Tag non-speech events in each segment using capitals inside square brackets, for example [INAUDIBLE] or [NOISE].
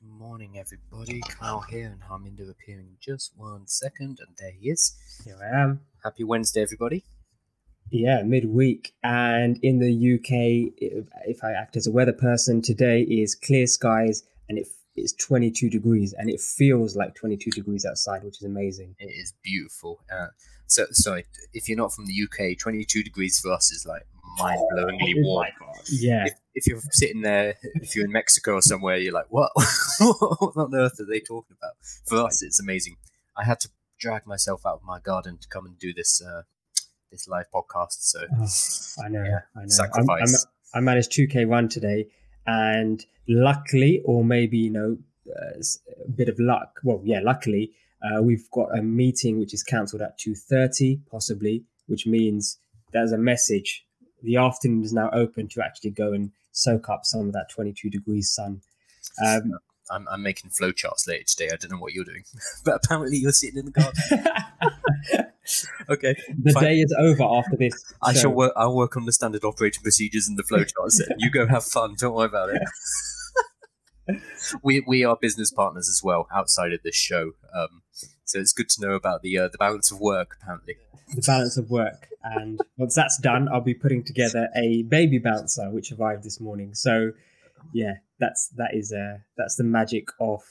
Good morning, everybody. Kyle here, and Harminder appearing in just one second, and there he is. Here I am. Happy Wednesday, everybody. Yeah, midweek. And in the UK, if, if I act as a weather person, today is clear skies and it is 22 degrees and it feels like 22 degrees outside, which is amazing. It is beautiful. Uh, so, sorry, if you're not from the UK, 22 degrees for us is like mind-blowingly Oh warm. Yeah. If, if you're sitting there, if you're in Mexico or somewhere, you're like, what? [LAUGHS] what on earth are they talking about? For us, it's amazing. I had to drag myself out of my garden to come and do this uh, this live podcast. So Oh, I know. Yeah, I know. I'm- sacrifice. I'm- I managed 2K run today, and luckily, or maybe, you know, uh, a bit of luck. Well, yeah, luckily, uh, we've got a meeting which is cancelled at 2.30, possibly, which means there's a message. The afternoon is now open to actually go and soak up some of that 22 degrees sun. Um, [LAUGHS] I'm, I'm making flowcharts later today. I don't know what you're doing, [LAUGHS] but apparently you're sitting in the garden. [LAUGHS] okay, the Fine. day is over after this. I show. shall work. I'll work on the standard operating procedures and the flowcharts. you go have fun. Don't worry about it. we we are business partners as well outside of this show, um, so it's good to know about the uh, the balance of work. Apparently, the balance of work. And once that's done, I'll be putting together a baby bouncer, which arrived this morning. So, yeah, that's that is uh that's the magic of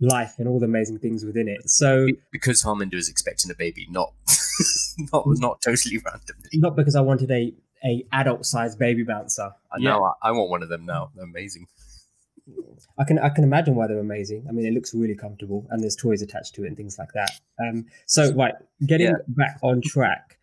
life and all the amazing things within it. So, because Harminder is expecting a baby, not [LAUGHS] not not totally randomly. not because I wanted a a adult sized baby bouncer. And Now I, I want one of them. Now they're amazing. I can I can imagine why they're amazing. I mean, it looks really comfortable, and there's toys attached to it and things like that. Um, so right, getting Yeah. back on track,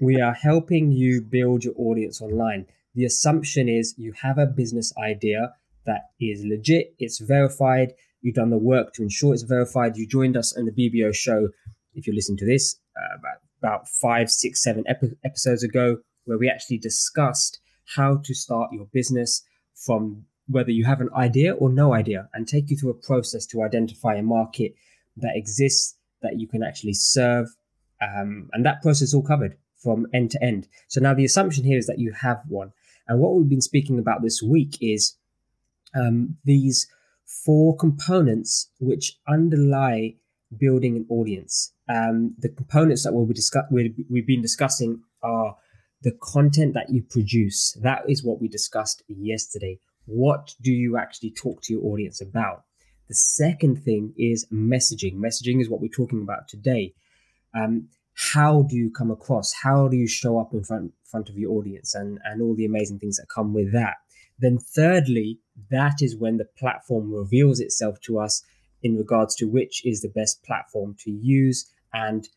we are helping you build your audience online. The assumption is you have a business idea that is legit, it's verified. You've done the work to ensure it's verified. You joined us on the BBO show. If you're listening to this, uh, about about five, six, seven epi- episodes ago, where we actually discussed how to start your business from whether you have an idea or no idea and take you through a process to identify a market that exists that you can actually serve. Um, and that process all covered from end to end. So now the assumption here is that you have one. And what we've been speaking about this week is um, these four components which underlie building an audience. Um, the components that we'll be discuss- we we've been discussing are the content that you produce. That is what we discussed yesterday what do you actually talk to your audience about? The second thing is messaging. Messaging is what we're talking about today. Um, how do you come across? How do you show up in front front of your audience, and and all the amazing things that come with that? Then, thirdly, that is when the platform reveals itself to us in regards to which is the best platform to use and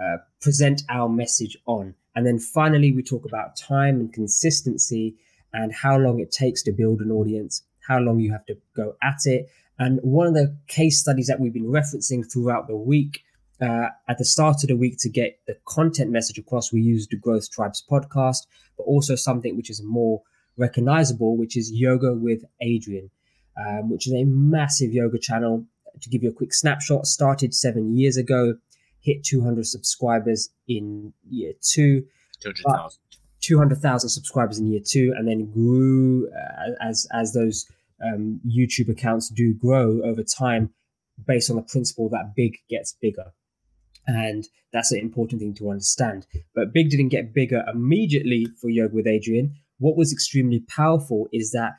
uh, present our message on. And then finally, we talk about time and consistency and how long it takes to build an audience, how long you have to go at it. And one of the case studies that we've been referencing throughout the week, uh, at the start of the week to get the content message across, we used the Growth Tribes podcast, but also something which is more recognizable, which is Yoga with Adriene, um, which is a massive yoga channel. To give you a quick snapshot, started seven years ago, hit 200 subscribers in year two. Two hundred thousand. 200,000 subscribers in year two, and then grew uh, as as those um, YouTube accounts do grow over time, based on the principle that big gets bigger, and that's an important thing to understand. But big didn't get bigger immediately for Yoga with Adriene. What was extremely powerful is that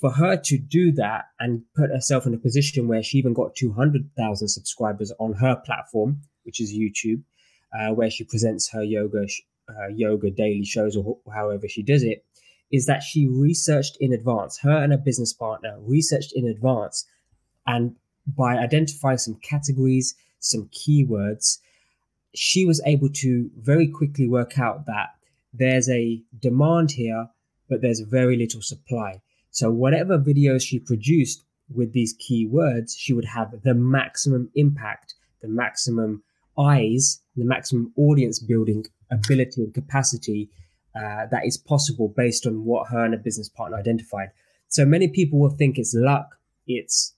for her to do that and put herself in a position where she even got 200,000 subscribers on her platform, which is YouTube, uh, where she presents her yoga sh- uh, yoga daily shows or ho- however she does it is that she researched in advance her and her business partner researched in advance and by identifying some categories some keywords she was able to very quickly work out that there's a demand here but there's very little supply. So whatever videos she produced with these keywords she would have the maximum impact the maximum eyes the maximum audience building ability and capacity uh, that is possible based on what her and a business partner identified. So many people will think it's luck, it's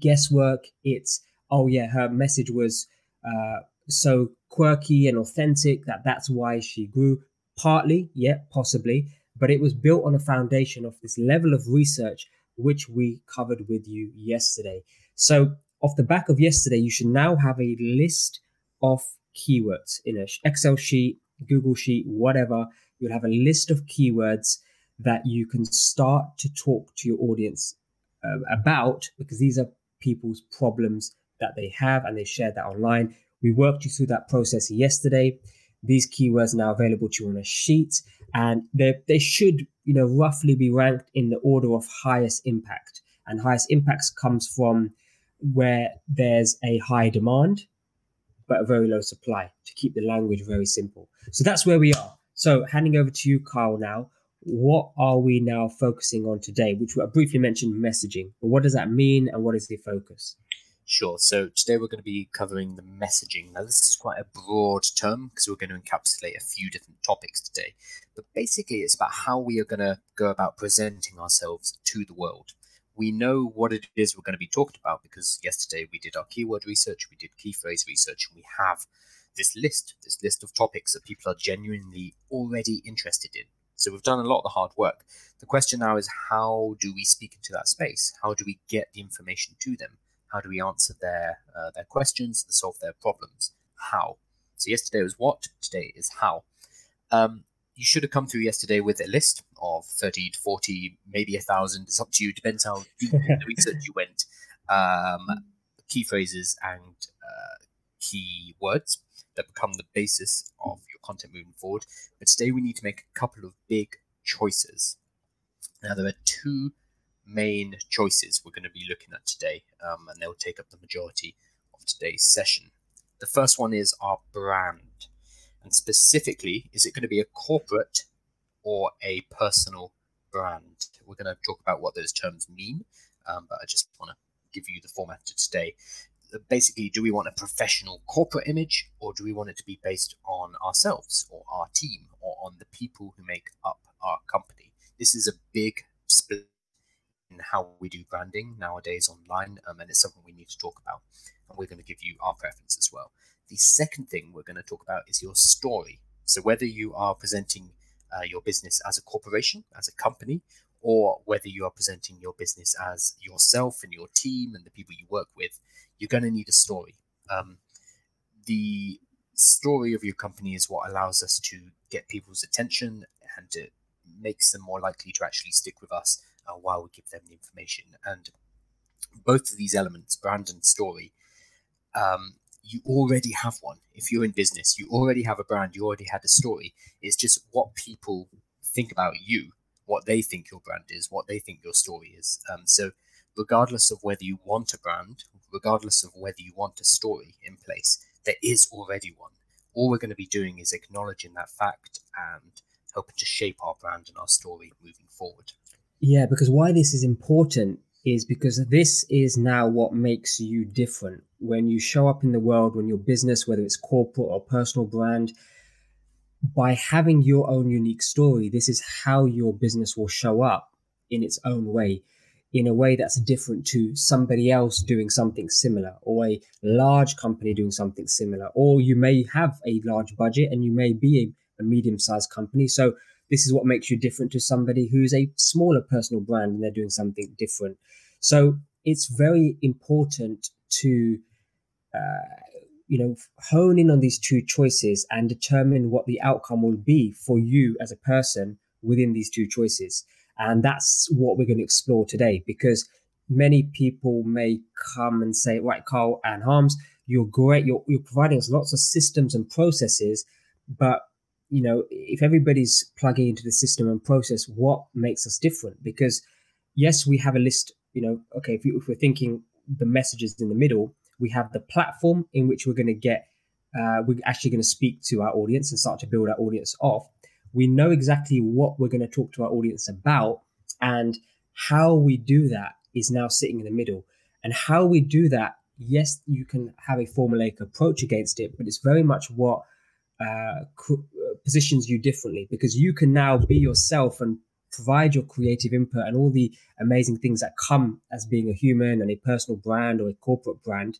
guesswork, it's oh yeah, her message was uh, so quirky and authentic that that's why she grew. Partly, yeah, possibly, but it was built on a foundation of this level of research which we covered with you yesterday. So, off the back of yesterday, you should now have a list of keywords in an Excel sheet, Google sheet, whatever. You'll have a list of keywords that you can start to talk to your audience uh, about because these are people's problems that they have and they share that online. We worked you through that process yesterday. These keywords are now available to you on a sheet and they, they should, you know, roughly be ranked in the order of highest impact. And highest impacts comes from where there's a high demand, but a very low supply to keep the language very simple. So that's where we are. So handing over to you, Carl, now what are we now focusing on today? Which I briefly mentioned messaging, but what does that mean and what is the focus? Sure. So today we're going to be covering the messaging. Now, this is quite a broad term because we're going to encapsulate a few different topics today. But basically, it's about how we are going to go about presenting ourselves to the world. We know what it is we're going to be talking about because yesterday we did our keyword research, we did key phrase research, and we have this list, this list of topics that people are genuinely already interested in. So we've done a lot of the hard work. The question now is how do we speak into that space? How do we get the information to them? How do we answer their uh, their questions and solve their problems? How? So yesterday was what, today is how. Um, you should have come through yesterday with a list of 30 to 40, maybe a thousand. It's up to you. Depends how [LAUGHS] deep in the research you went. Um, key phrases and uh, key words that become the basis of your content moving forward. But today we need to make a couple of big choices. Now, there are two main choices we're going to be looking at today, um, and they'll take up the majority of today's session. The first one is our brand. And specifically, is it going to be a corporate or a personal brand? We're going to talk about what those terms mean, um, but I just want to give you the format today basically, do we want a professional corporate image or do we want it to be based on ourselves or our team or on the people who make up our company? This is a big split in how we do branding nowadays online, um, and it's something we need to talk about. And we're going to give you our preference as well. The second thing we're going to talk about is your story. So, whether you are presenting uh, your business as a corporation, as a company, or whether you are presenting your business as yourself and your team and the people you work with, you're going to need a story. Um, the story of your company is what allows us to get people's attention and it makes them more likely to actually stick with us uh, while we give them the information. And both of these elements, brand and story, um, you already have one. If you're in business, you already have a brand, you already had a story. It's just what people think about you, what they think your brand is, what they think your story is. Um, so regardless of whether you want a brand, regardless of whether you want a story in place, there is already one. All we're going to be doing is acknowledging that fact and helping to shape our brand and our story moving forward. Yeah, because why this is important is because this is now what makes you different. When you show up in the world, when your business, whether it's corporate or personal brand, by having your own unique story, this is how your business will show up in its own way in a way that's different to somebody else doing something similar or a large company doing something similar or you may have a large budget and you may be a, a medium-sized company so this is what makes you different to somebody who's a smaller personal brand and they're doing something different so it's very important to uh, you know hone in on these two choices and determine what the outcome will be for you as a person within these two choices and that's what we're going to explore today because many people may come and say, right, Carl and Harms, you're great. You're, you're providing us lots of systems and processes, but you know, if everybody's plugging into the system and process, what makes us different? Because yes, we have a list, you know, okay, if, if we're thinking the messages in the middle, we have the platform in which we're going to get, uh, we're actually going to speak to our audience and start to build our audience off we know exactly what we're going to talk to our audience about and how we do that is now sitting in the middle and how we do that yes you can have a formulaic approach against it but it's very much what uh, positions you differently because you can now be yourself and provide your creative input and all the amazing things that come as being a human and a personal brand or a corporate brand.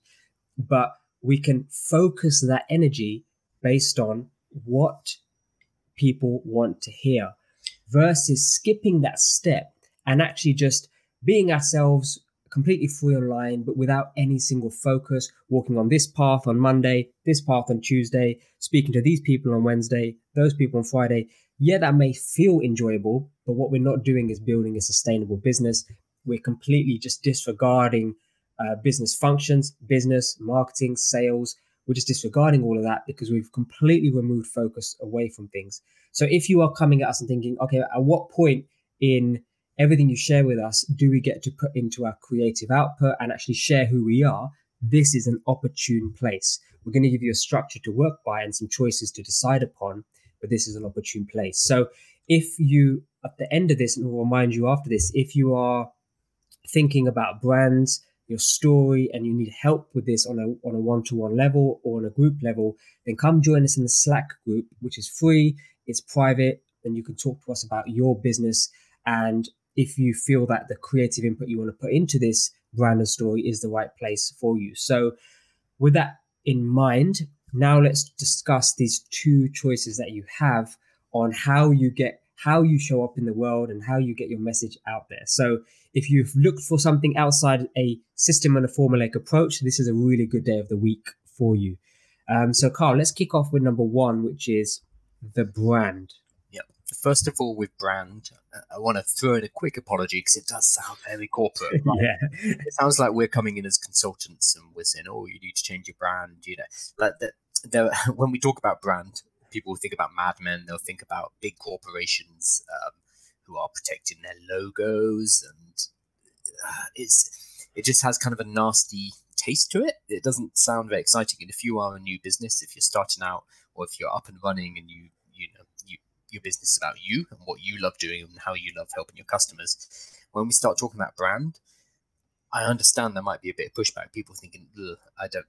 But we can focus that energy based on what people want to hear versus skipping that step and actually just being ourselves completely free online, but without any single focus, walking on this path on Monday, this path on Tuesday, speaking to these people on Wednesday, those people on Friday. Yeah, that may feel enjoyable, but what we're not doing is building a sustainable business. We're completely just disregarding uh, business functions, business, marketing, sales. We're just disregarding all of that because we've completely removed focus away from things. So if you are coming at us and thinking, okay, at what point in everything you share with us do we get to put into our creative output and actually share who we are? This is an opportune place. We're going to give you a structure to work by and some choices to decide upon, but this is an opportune place. So if you, at the end of this, and we'll remind you after this, if you are thinking about brands, your story and you need help with this on a on a one-to-one level or on a group level, then come join us in the Slack group, which is free, it's private, and you can talk to us about your business. And if you feel that the creative input you want to put into this brand and story is the right place for you. So with that in mind, now let's discuss these two choices that you have on how you get how you show up in the world and how you get your message out there. So if you've looked for something outside a system and a formulaic approach, this is a really good day of the week for you. Um, so, Carl, let's kick off with number one, which is the brand. First of all, with brand, uh, I want to throw in a quick apology because it does sound very corporate. [LAUGHS] Right? yeah. It sounds like we're coming in as consultants and we're saying, "Oh, you need to change your brand." You know, like that. [LAUGHS] When we talk about brand, people think about Mad Men. They'll think about big corporations um, who are protecting their logos, and uh, it's it just has kind of a nasty taste to it. It doesn't sound very exciting. And if you are a new business, if you're starting out, or if you're up and running, and you you know your business about you and what you love doing and how you love helping your customers. When we start talking about brand, I understand there might be a bit of pushback. People thinking, I don't.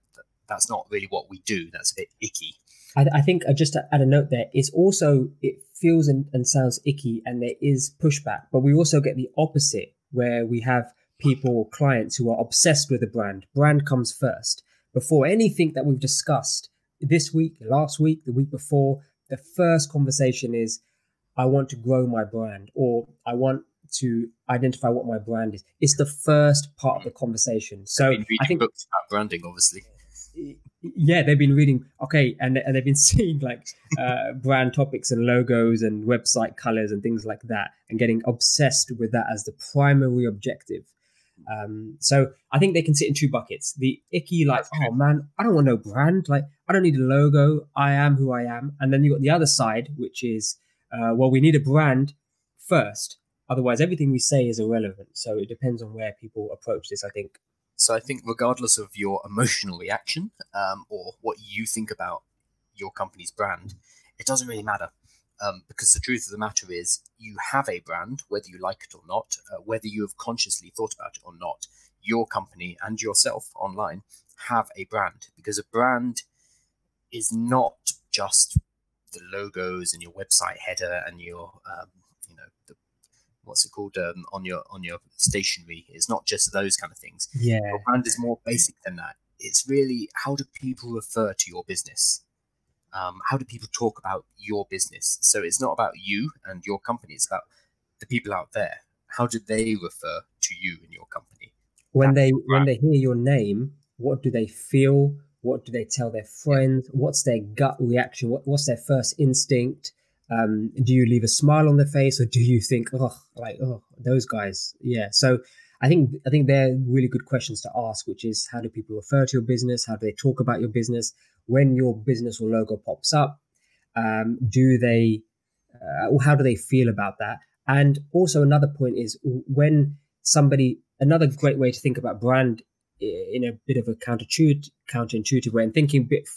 That's not really what we do. That's a bit icky. I, I think uh, just add a note there, it's also it feels and, and sounds icky, and there is pushback. But we also get the opposite, where we have people, clients who are obsessed with a brand. Brand comes first before anything that we've discussed this week, last week, the week before. The first conversation is, I want to grow my brand, or I want to identify what my brand is. It's the first part of the conversation. So I think books about branding, obviously yeah, they've been reading okay, and and they've been [LAUGHS] seeing like uh, brand topics and logos and website colors and things like that, and getting obsessed with that as the primary objective. Um, so I think they can sit in two buckets: the icky, like, oh man, I don't want no brand, like I don't need a logo, I am who I am, and then you've got the other side, which is, uh, well, we need a brand first, otherwise everything we say is irrelevant. So it depends on where people approach this. I think. So I think, regardless of your emotional reaction um, or what you think about your company's brand, it doesn't really matter. Um, because the truth of the matter is, you have a brand, whether you like it or not, uh, whether you have consciously thought about it or not. Your company and yourself online have a brand because a brand is not just the logos and your website header and your um, you know the, what's it called um, on your on your stationery. It's not just those kind of things. Yeah, your brand is more basic than that. It's really how do people refer to your business? Um, how do people talk about your business? So it's not about you and your company. It's about the people out there. How do they refer to you and your company? When That's they when they hear your name, what do they feel? What do they tell their friends? What's their gut reaction? What, what's their first instinct? um, do you leave a smile on their face or do you think oh like oh those guys yeah so i think i think they're really good questions to ask which is how do people refer to your business how do they talk about your business when your business or logo pops up um, do they uh, or how do they feel about that and also another point is when somebody another great way to think about brand in a bit of a counterintuitive way and thinking a bit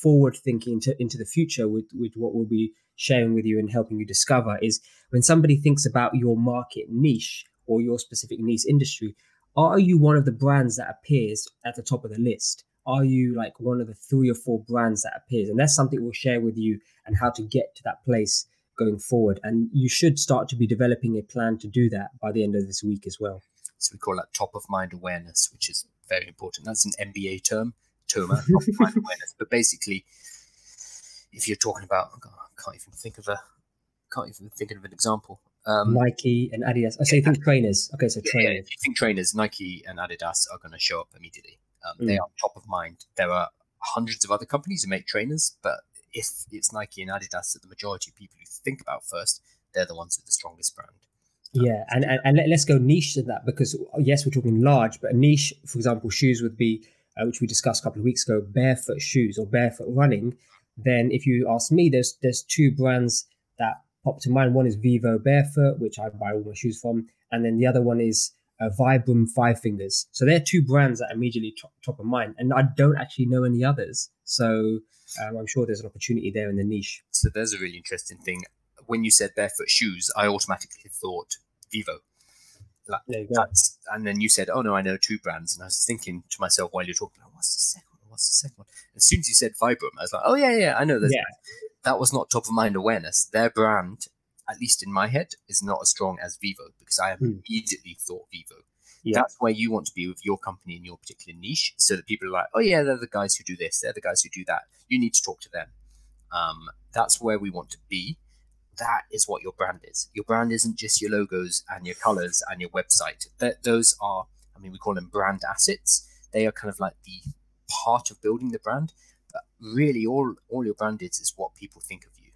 forward thinking into, into the future with, with what we'll be sharing with you and helping you discover is when somebody thinks about your market niche or your specific niche industry, are you one of the brands that appears at the top of the list? Are you like one of the three or four brands that appears? And that's something we'll share with you and how to get to that place going forward. And you should start to be developing a plan to do that by the end of this week as well. So we call that top of mind awareness, which is very important. That's an MBA term, TOMA, [LAUGHS] awareness. But basically, if you're talking about, oh God, I can't even think of a, can't even think of an example. Um, Nike and Adidas. I say think trainers. Okay, so yeah, trainers. if you think trainers, Nike and Adidas are going to show up immediately. Um, They Mm. are top of mind. There are hundreds of other companies who make trainers, but if it's Nike and Adidas that the majority of people who think about first, they're the ones with the strongest brand. Yeah, and, and, and let, us go niche to that because yes, we're talking large, but a niche, for example, shoes would be, uh, which we discussed a couple of weeks ago, barefoot shoes or barefoot running. Then, if you ask me, there's there's two brands that pop to mind. One is Vivo Barefoot, which I buy all my shoes from, and then the other one is uh, Vibram Five Fingers. So they're two brands that immediately top, top of mind, and I don't actually know any others. So um, I'm sure there's an opportunity there in the niche. So there's a really interesting thing. When you said barefoot shoes, I automatically thought Vivo. Like, There you go. that's, and then you said, "Oh no, I know two brands." And I was thinking to myself while you're talking, oh, "What's the second one? What's the second one?" As soon as you said Vibram, I was like, "Oh yeah, yeah, I know this." Yeah. That was not top of mind awareness. Their brand, at least in my head, is not as strong as Vivo because I Hmm. immediately thought Vivo. Yeah. That's where you want to be with your company in your particular niche, so that people are like, "Oh yeah, they're the guys who do this. They're the guys who do that." You need to talk to them. Um, that's where we want to be that is what your brand is. Your brand isn't just your logos and your colors and your website. That those are, I mean, we call them brand assets. They are kind of like the part of building the brand. But really, all all your brand is is what people think of you,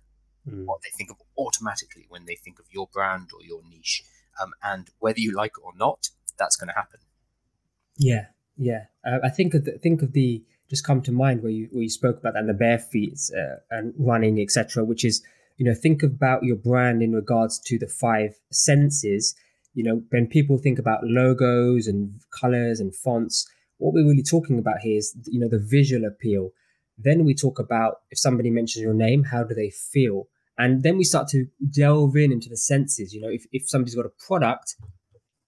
Mm. what they think of automatically when they think of your brand or your niche. Um, and whether you like it or not, that's going to happen. Yeah, yeah. Uh, I think of the, think of the just come to mind where you where you spoke about that and the bare feet uh, and running, etc. Which is you know think about your brand in regards to the five senses. You know when people think about logos and colors and fonts, what we're really talking about here is you know the visual appeal. Then we talk about if somebody mentions your name, how do they feel? And then we start to delve in into the senses. You know, if, if somebody's got a product,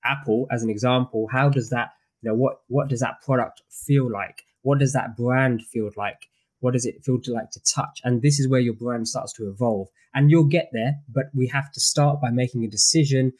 Apple as an example, how does that you know what what does that product feel like what does that brand feel like what does it feel to like to touch? And this is where your brand starts to evolve. And you'll get there but we have to start by making a decision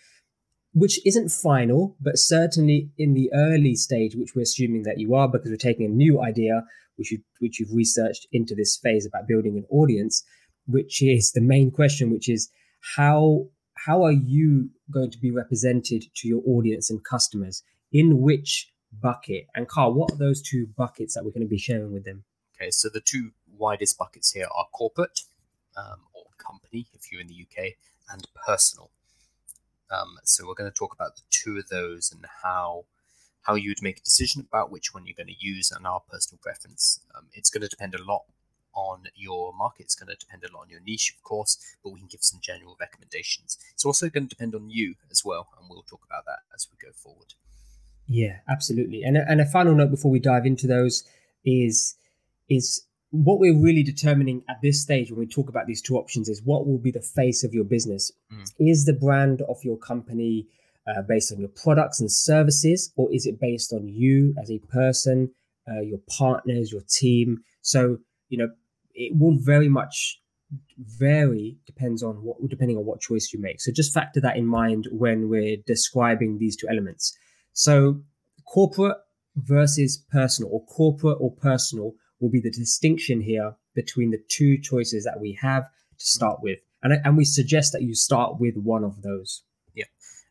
which isn't final but certainly in the early stage which we're assuming that you are because we're taking a new idea which you which you've researched into this phase about building an audience which is the main question which is how how are you going to be represented to your audience and customers? In which bucket? And carl what are those two buckets that we're going to be sharing with them Okay, so the two widest buckets here are corporate um, or company, if you're in the UK, and personal. Um, so we're going to talk about the two of those and how how you would make a decision about which one you're going to use and our personal preference. Um, it's going to depend a lot on your market. It's going to depend a lot on your niche, of course, but we can give some general recommendations. It's also going to depend on you as well, and we'll talk about that as we go forward. Yeah, absolutely. And a, and a final note before we dive into those is is what we're really determining at this stage when we talk about these two options is what will be the face of your business. Mm. Is the brand of your company uh, based on your products and services, or is it based on you as a person, uh, your partners, your team? So you know, it will very much vary depends on what depending on what choice you make. So just factor that in mind when we're describing these two elements. So corporate versus personal or corporate or personal will be the distinction here between the two choices that we have to start with. And, and we suggest that you start with one of those. Yeah.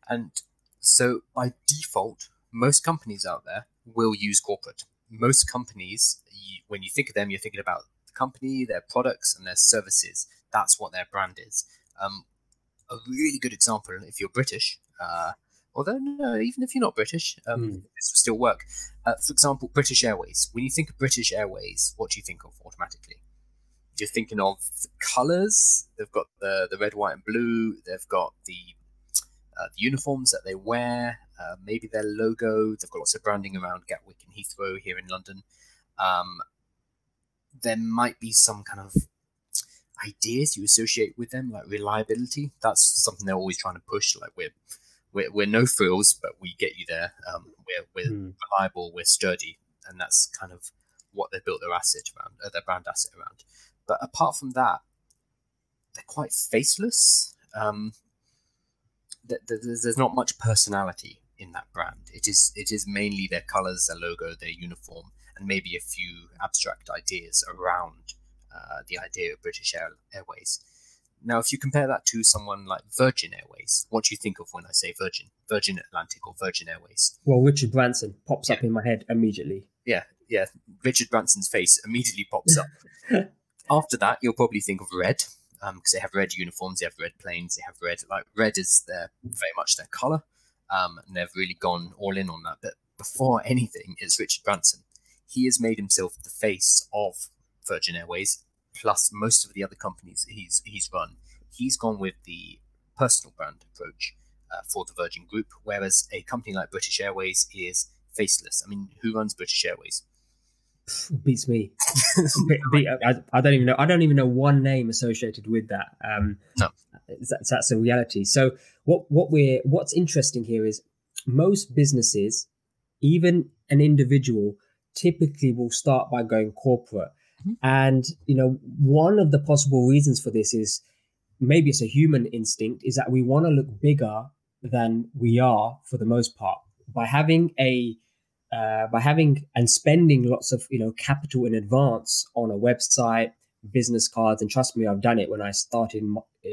And so by default, most companies out there will use corporate. Most companies, you, when you think of them, you're thinking about the company, their products, and their services. That's what their brand is. Um, a really good example, if you're British, uh, although no, even if you're not British, um, Mm. this will still work. Uh, for example, British Airways. When you think of British Airways, what do you think of automatically? You're thinking of the colours. They've got the the red, white, and blue. They've got the uh, the uniforms that they wear, uh, maybe their logo. They've got lots of branding around Gatwick and Heathrow here in London. Um, there might be some kind of ideas you associate with them, like reliability. That's something they're always trying to push. Like we're we're, we're no frills, but we get you there. Um, we're we're Mm. reliable, we're sturdy, and that's kind of what they built their asset around, uh, their brand asset around. But apart from that, they're quite faceless. Um, th- th- there's there's not much personality in that brand. It is it is mainly their colors, their logo, their uniform, and maybe a few abstract ideas around uh, the idea of British Air- Airways. Now, if you compare that to someone like Virgin Airways, what do you think of when I say Virgin? Virgin Atlantic or Virgin Airways? Well, Richard Branson pops up in my head immediately. Yeah, yeah. Richard Branson's face immediately pops up. [LAUGHS] After that, you'll probably think of Red, because um, they have red uniforms, they have red planes, they have red. Like red is their very much their color, um, and they've really gone all in on that. But before anything, it's Richard Branson. He has made himself the face of Virgin Airways, plus most of the other companies he's he's run. He's gone with the personal brand approach uh, for the Virgin Group, whereas a company like British Airways is faceless. I mean, who runs British Airways? beats me. [LAUGHS] Be, be, I, I, don't even know. I don't even know one name associated with that. Um, no, that's, that's a reality. So what what we're what's interesting here is most businesses, even an individual, typically will start by going corporate. Mm-hmm. And you know, one of the possible reasons for this is maybe it's a human instinct is that we want to look bigger than we are for the most part by having a uh, by having and spending lots of you know capital in advance on a website, business cards, and trust me, I've done it. When I started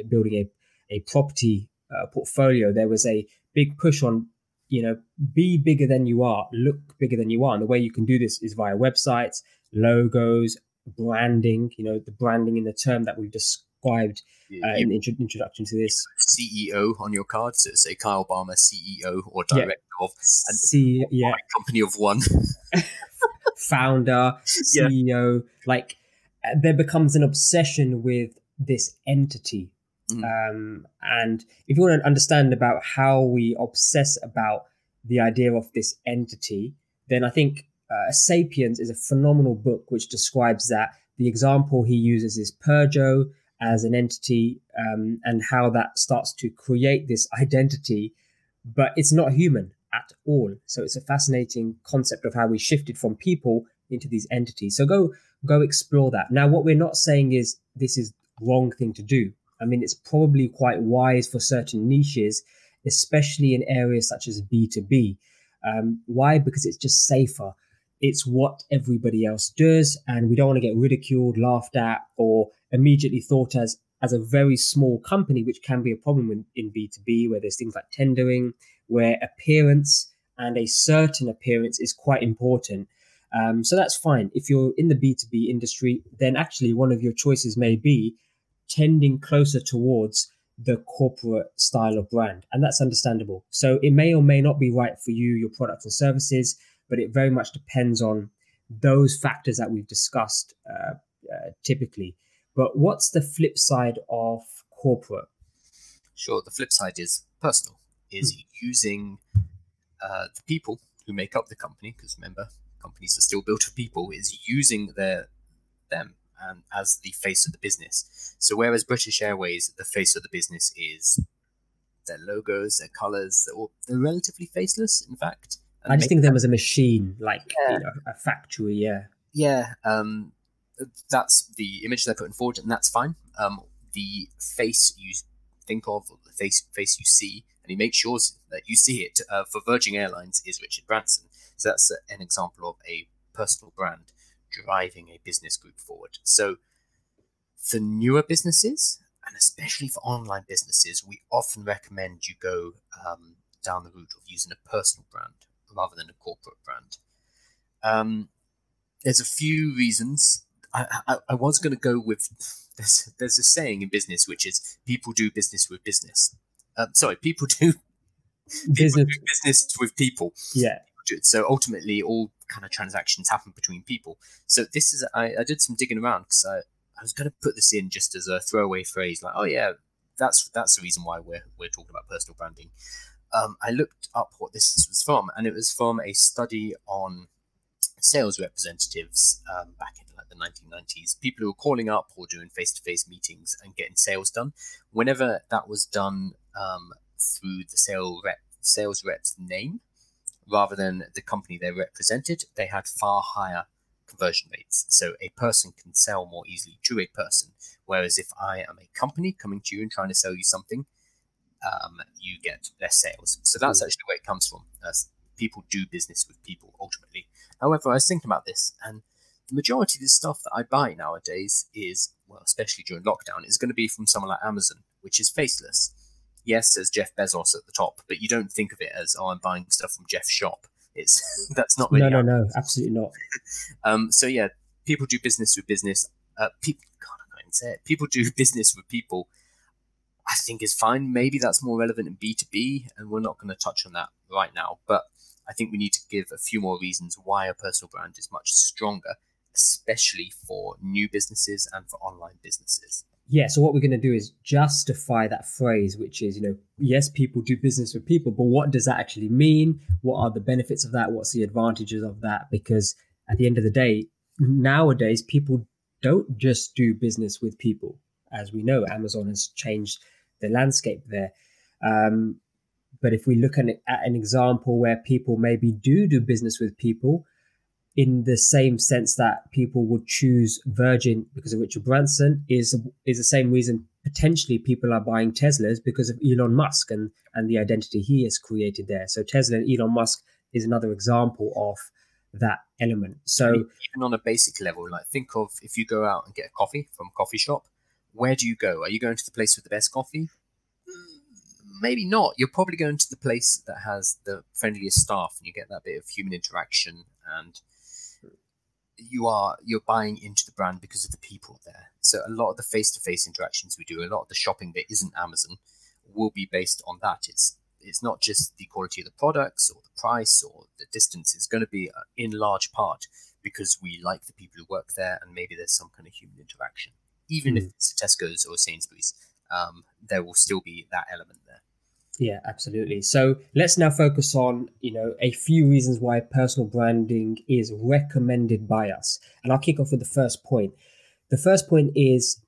building a a property uh, portfolio, there was a big push on you know be bigger than you are, look bigger than you are, and the way you can do this is via websites, logos, branding. You know the branding in the term that we've described uh, in the intro- introduction to this. CEO on your card, so say Kyle Balmer, CEO or director yeah. of, and C- yeah. company of one, [LAUGHS] founder, CEO. [LAUGHS] Yeah. Like there becomes an obsession with this entity. Mm. Um, and if you want to understand about how we obsess about the idea of this entity, then I think uh, Sapiens is a phenomenal book which describes that. The example he uses is Peugeot as an entity um, and how that starts to create this identity, but it's not human at all. So it's a fascinating concept of how we shifted from people into these entities. So go go explore that. Now, what we're not saying is this is wrong thing to do. I mean, it's probably quite wise for certain niches, especially in areas such as B2B. Um, why? Because it's just safer. It's what everybody else does, and we don't want to get ridiculed, laughed at, or immediately thought as as a very small company, which can be a problem in, in B2B, where there's things like tendering, where appearance and a certain appearance is quite important. Um, so that's fine. If you're in the B2B industry, then actually one of your choices may be tending closer towards the corporate style of brand. And that's understandable. So it may or may not be right for you, your products and services, but it very much depends on those factors that we've discussed uh, uh, typically. But what's the flip side of corporate? Sure. The flip side is personal, is hmm. using uh, the people who make up the company, because remember, companies are still built of people, is using their them and as the face of the business. So whereas British Airways, the face of the business is their logos, their colors, they're, all, they're relatively faceless, in fact. I just think of them as a machine, like yeah. you know, a factory, yeah. Yeah, um, that's the image they're putting forward, and that's fine. Um, the face you think of, the face face you see, and he makes sure that you see it uh, for Virgin Airlines is Richard Branson. So that's an example of a personal brand driving a business group forward. So for newer businesses, and especially for online businesses, we often recommend you go um, down the route of using a personal brand rather than a corporate brand. Um, there's a few reasons I, I, I was going to go with there's there's a saying in business which is people do business with business. Um, sorry, people do business. do business with people. Yeah. So ultimately, all kind of transactions happen between people. So this is I, I did some digging around because I, I was going to put this in just as a throwaway phrase, like oh yeah, that's that's the reason why we're we're talking about personal branding. Um, I looked up what this was from, and it was from a study on sales representatives um, back in like the 1990s, people who were calling up or doing face-to-face meetings and getting sales done. Whenever that was done um, through the sales rep, sales rep's name rather than the company they represented, they had far higher conversion rates. So a person can sell more easily to a person. Whereas if I am a company coming to you and trying to sell you something, um, you get less sales. So that's actually where it comes from. Uh, people do business with people ultimately. However, I was thinking about this, and the majority of the stuff that I buy nowadays is well, especially during lockdown, is going to be from someone like Amazon, which is faceless. Yes, there's Jeff Bezos at the top, but you don't think of it as, oh, I'm buying stuff from Jeff's shop. It's [LAUGHS] that's not really. No, no, no, absolutely not. [LAUGHS] um, so yeah, people do business with business. Uh, people, God, I can't even say it. People do [LAUGHS] business with people. I think is fine. Maybe that's more relevant in B two B, and we're not going to touch on that right now. But I think we need to give a few more reasons why a personal brand is much stronger, especially for new businesses and for online businesses. Yeah, so what we're going to do is justify that phrase, which is, you know, yes, people do business with people, but what does that actually mean? What are the benefits of that? What's the advantages of that? Because at the end of the day, nowadays, people don't just do business with people. As we know, Amazon has changed the landscape there. Um, but if we look at, at an example where people maybe do do business with people, in the same sense that people would choose Virgin because of Richard Branson, is is the same reason potentially people are buying Teslas because of Elon Musk and and the identity he has created there. So Tesla and Elon Musk is another example of that element. So even on a basic level, like think of if you go out and get a coffee from a coffee shop, where do you go? Are you going to the place with the best coffee? maybe not. You're probably going to the place that has the friendliest staff, and you get that bit of human interaction, and you are you're buying into the brand because of the people there. So a lot of the face-to-face interactions we do, a lot of the shopping that isn't Amazon, will be based on that. It's it's not just the quality of the products or the price or the distance. It's going to be uh, in large part because we like the people who work there, and maybe there's some kind of human interaction. Even mm. if it's Tesco's or Sainsbury's, um, there will still be that element there. Yeah, absolutely. So let's now focus on, you know, a few reasons why personal branding is recommended by us. And I'll kick off with the first point. The first point is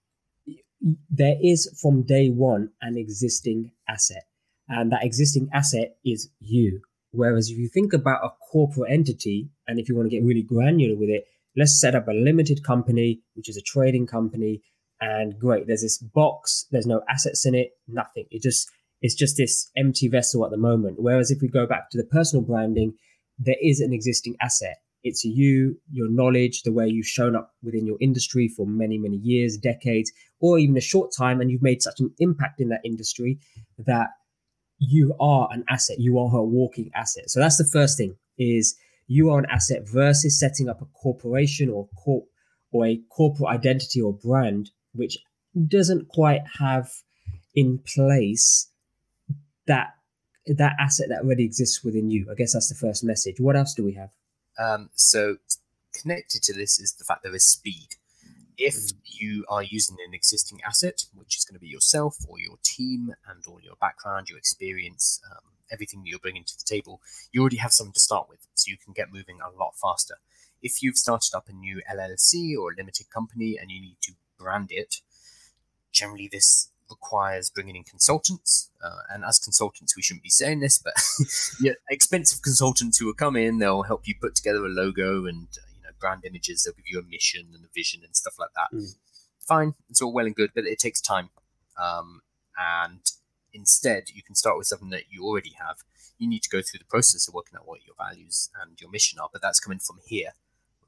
there is from day one an existing asset. And that existing asset is you. Whereas if you think about a corporate entity, and if you want to get really granular with it, let's set up a limited company, which is a trading company, and great, there's this box, there's no assets in it, nothing. It just it's just this empty vessel at the moment. Whereas if we go back to the personal branding, there is an existing asset. It's you, your knowledge, the way you've shown up within your industry for many, many years, decades, or even a short time, and you've made such an impact in that industry that you are an asset. You are a walking asset. So that's the first thing is you are an asset versus setting up a corporation or corp or a corporate identity or brand, which doesn't quite have in place that that asset that already exists within you. I guess that's the first message. What else do we have? Um, so connected to this is the fact there is speed. If mm. you are using an existing asset, which is going to be yourself or your team and all your background, your experience, um, everything that you're bringing to the table, you already have something to start with, so you can get moving a lot faster. If you've started up a new LLC or a limited company and you need to brand it, generally this requires bringing in consultants. Uh, and as consultants, we shouldn't be saying this, but [LAUGHS] yeah, expensive consultants who will come in, they'll help you put together a logo and uh, you know brand images. They'll give you a mission and a vision and stuff like that. Mm. Fine, it's all well and good, but it takes time. Um, and instead, you can start with something that you already have. You need to go through the process of working out what your values and your mission are, but that's coming from here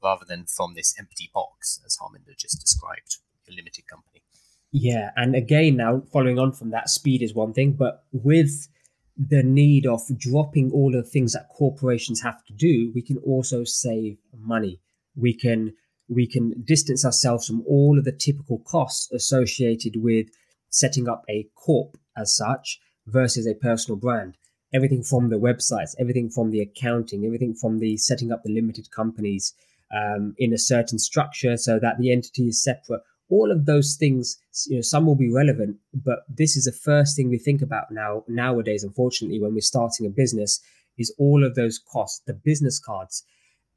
rather than from this empty box, as Harminder just described, a limited company. Yeah, and again, now following on from that, speed is one thing, but with the need of dropping all of the things that corporations have to do, we can also save money. We can we can distance ourselves from all of the typical costs associated with setting up a corp as such versus a personal brand. Everything from the websites, everything from the accounting, everything from the setting up the limited companies um, in a certain structure so that the entity is separate all of those things you know some will be relevant but this is the first thing we think about now nowadays unfortunately when we're starting a business is all of those costs the business cards.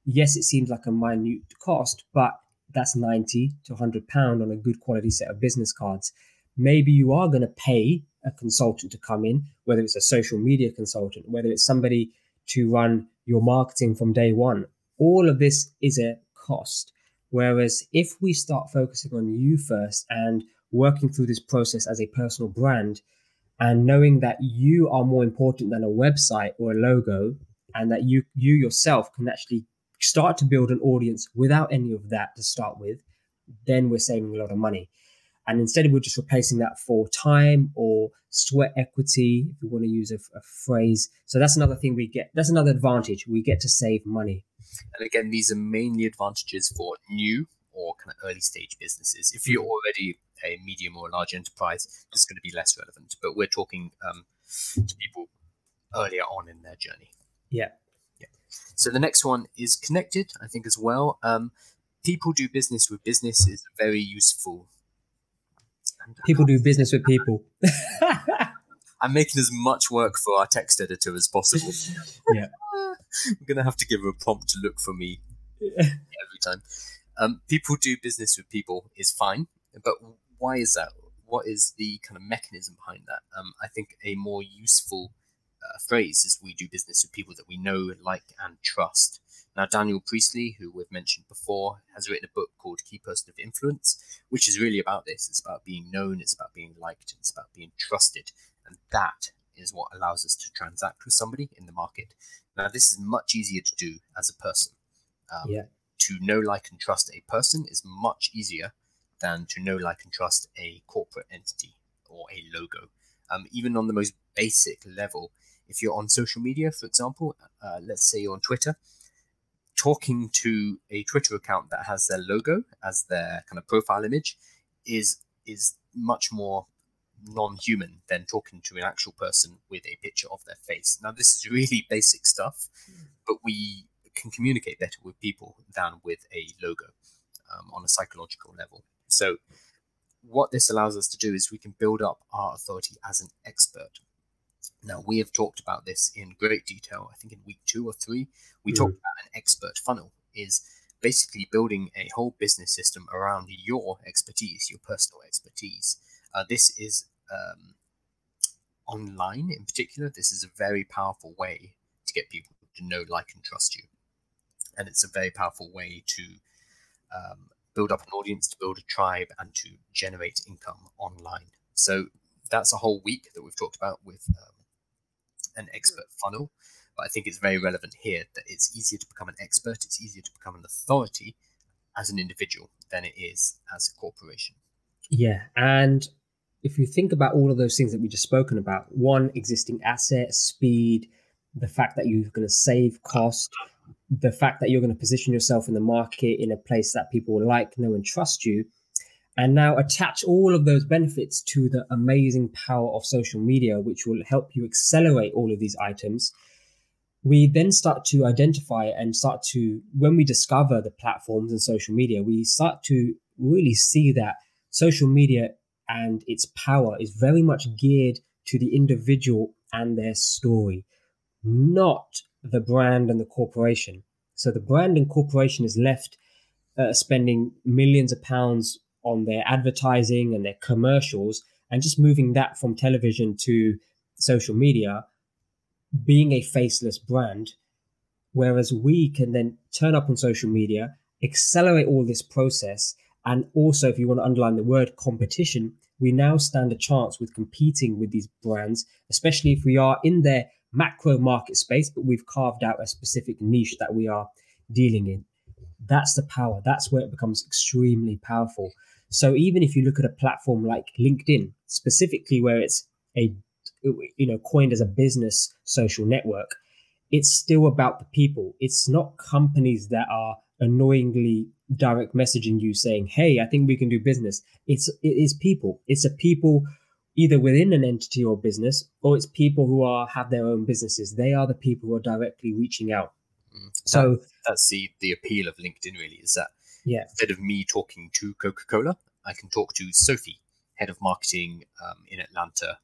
Yes it seems like a minute cost but that's 90 to 100 pound on a good quality set of business cards. Maybe you are going to pay a consultant to come in whether it's a social media consultant whether it's somebody to run your marketing from day one. All of this is a cost Whereas if we start focusing on you first and working through this process as a personal brand and knowing that you are more important than a website or a logo and that you you yourself can actually start to build an audience without any of that to start with, then we're saving a lot of money. And instead, we're just replacing that for time or sweat equity, if you want to use a, a phrase. So that's another thing we get. That's another advantage. We get to save money. And again, these are mainly advantages for new or kind of early stage businesses. If you're already a medium or a large enterprise, this is going to be less relevant. But we're talking um, to people earlier on in their journey. Yeah. Yeah. So the next one is connected, I think, as well. Um, people do business with business is very useful. People do business with people. [LAUGHS] I'm making as much work for our text editor as possible. [LAUGHS] yeah. I'm going to have to give her a prompt to look for me every time. Um, people do business with people is fine, but why is that? What is the kind of mechanism behind that? Um, I think a more useful phrase is we do business with people that we know, like, and trust. Now, Daniel Priestley, who we've mentioned before, has written a book called Key Person of Influence, which is really about this. It's about being known, it's about being liked, it's about being trusted. And that is what allows us to transact with somebody in the market. Now, this is much easier to do as a person. Um, yeah. To know, like, and trust a person is much easier than to know, like, and trust a corporate entity or a logo. Um, even on the most basic level, if you're on social media, for example, uh, let's say you're on Twitter, talking to a Twitter account that has their logo as their kind of profile image is is much more non-human than talking to an actual person with a picture of their face. Now this is really [LAUGHS] basic stuff, but we can communicate better with people than with a logo um, on a psychological level. So what this allows us to do is we can build up our authority as an expert. Now, we have talked about this in great detail. I think in week two or three, we mm. talked about an expert funnel, is basically building a whole business system around your expertise, your personal expertise. Uh, this is um, online in particular. This is a very powerful way to get people to know, like, and trust you. And it's a very powerful way to um, build up an audience, to build a tribe, and to generate income online. So that's a whole week that we've talked about with um, an expert funnel. But I think it's very relevant here that it's easier to become an expert, it's easier to become an authority as an individual than it is as a corporation. Yeah. And if you think about all of those things that we just spoken about, one existing asset, speed, the fact that you're going to save cost, the fact that you're going to position yourself in the market in a place that people like, know, and trust you, and now attach all of those benefits to the amazing power of social media, which will help you accelerate all of these items. We then start to identify and start to, when we discover the platforms and social media, we start to really see that social media and its power is very much geared to the individual and their story, not the brand and the corporation. So the brand and corporation is left uh, spending millions of pounds on their advertising and their commercials and just moving that from television to social media being a faceless brand. Whereas we can then turn up on social media accelerate all this process and also if you want to underline the word competition we now stand a chance with competing with these brands especially if we are in their macro market space but we've carved out a specific niche that we are dealing in that's the power that's where it becomes extremely powerful so even if you look at a platform like LinkedIn, specifically where it's a you know coined as a business social network, it's still about the people. It's not companies that are annoyingly direct messaging you saying, "Hey, I think we can do business." It's it is people. It's a people either within an entity or business, or it's people who are have their own businesses. They are the people who are directly reaching out. So that, that's the the appeal of LinkedIn. Really, is that yeah. Instead of me talking to Coca Cola, I can talk to Sophie, head of marketing um, in Atlanta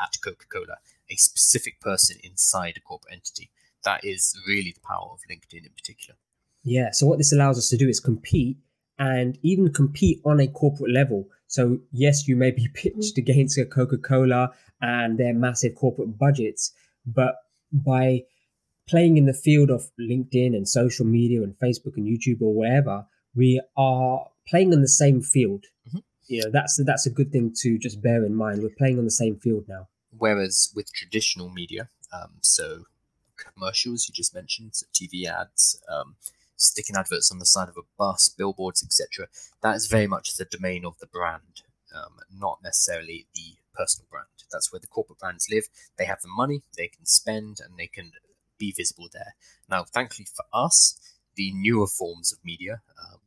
at Coca Cola, a specific person inside a corporate entity. That is really the power of LinkedIn in particular. Yeah. So, what this allows us to do is compete and even compete on a corporate level. So, yes, you may be [LAUGHS] pitched against a Coca Cola and their massive corporate budgets, but by playing in the field of LinkedIn and social media and Facebook and YouTube or wherever, we are playing on the same field. Mm-hmm. You know, that's that's a good thing to just bear in mind. We're playing on the same field now. Whereas with traditional media, um, so commercials you just mentioned, so TV ads, um, sticking adverts on the side of a bus, billboards, etc., that is very much the domain of the brand. um, not necessarily the personal brand. That's where the corporate brands live. They have the money, they can spend, and they can be visible there. Now, thankfully for us, the newer forms of media, um,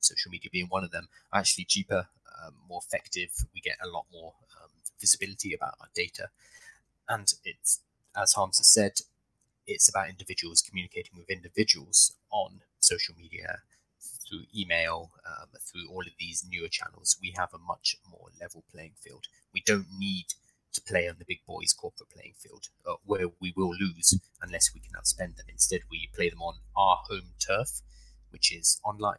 social media being one of them, are actually cheaper, um, more effective. We get a lot more um, visibility about our data. And it's, as Harms has said, it's about individuals communicating with individuals on social media through email, um, through all of these newer channels. We have a much more level playing field. We don't need to play on the big boys corporate playing field uh, where we will lose unless we can outspend them. Instead, we play them on our home turf, which is online.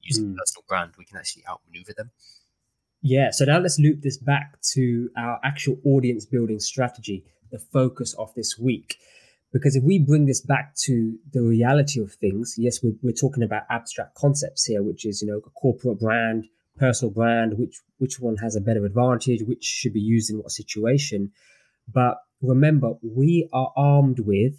Using mm. personal brand, we can actually outmaneuver them. Yeah, so now let's loop this back to our actual audience building strategy, the focus of this week. Because if we bring this back to the reality of things, yes, we're, we're talking about abstract concepts here, which is, you know, a corporate brand, personal brand, which which one has a better advantage, which should be used in what situation. But remember, we are armed with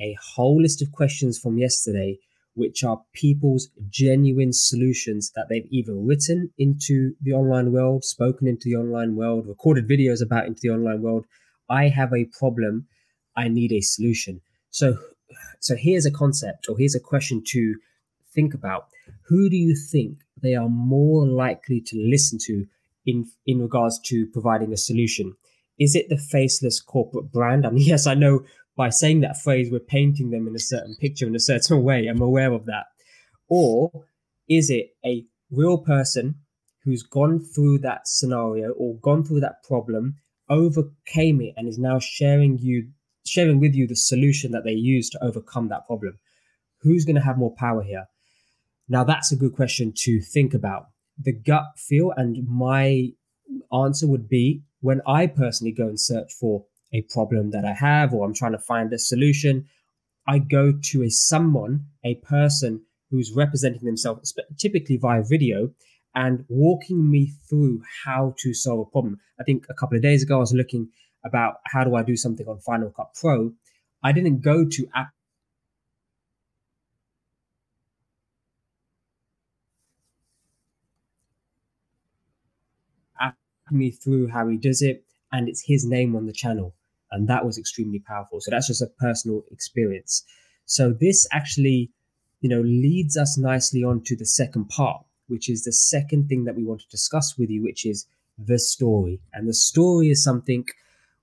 a whole list of questions from yesterday, which are people's genuine solutions that they've either written into the online world, spoken into the online world, recorded videos about into the online world. I have a problem. I need a solution. So, so here's a concept, or here's a question to think about. Who do you think they are more likely to listen to in in regards to providing a solution? Is it the faceless corporate brand? I mean, [LAUGHS] yes, I know by saying that phrase, we're painting them in a certain picture in a certain [LAUGHS] way. I'm aware of that. Or is it a real person who's gone through that scenario or gone through that problem, overcame it, and is now sharing you sharing with you the solution that they used to overcome that problem? Who's going to have more power here? Now, that's a good question to think about. The gut feel and my answer would be when I personally go and search for a problem that I have or I'm trying to find a solution, I go to a someone, a person who's representing themselves, typically via video, and walking me through how to solve a problem. I think a couple of days ago I was looking about how do I do something on Final Cut Pro. I didn't go to app me through how he does it, and it's his name on the channel. And that was extremely powerful. So that's just a personal experience. So this actually, you know, leads us nicely on to the second part, which is the second thing that we want to discuss with you, which is the story. And the story is something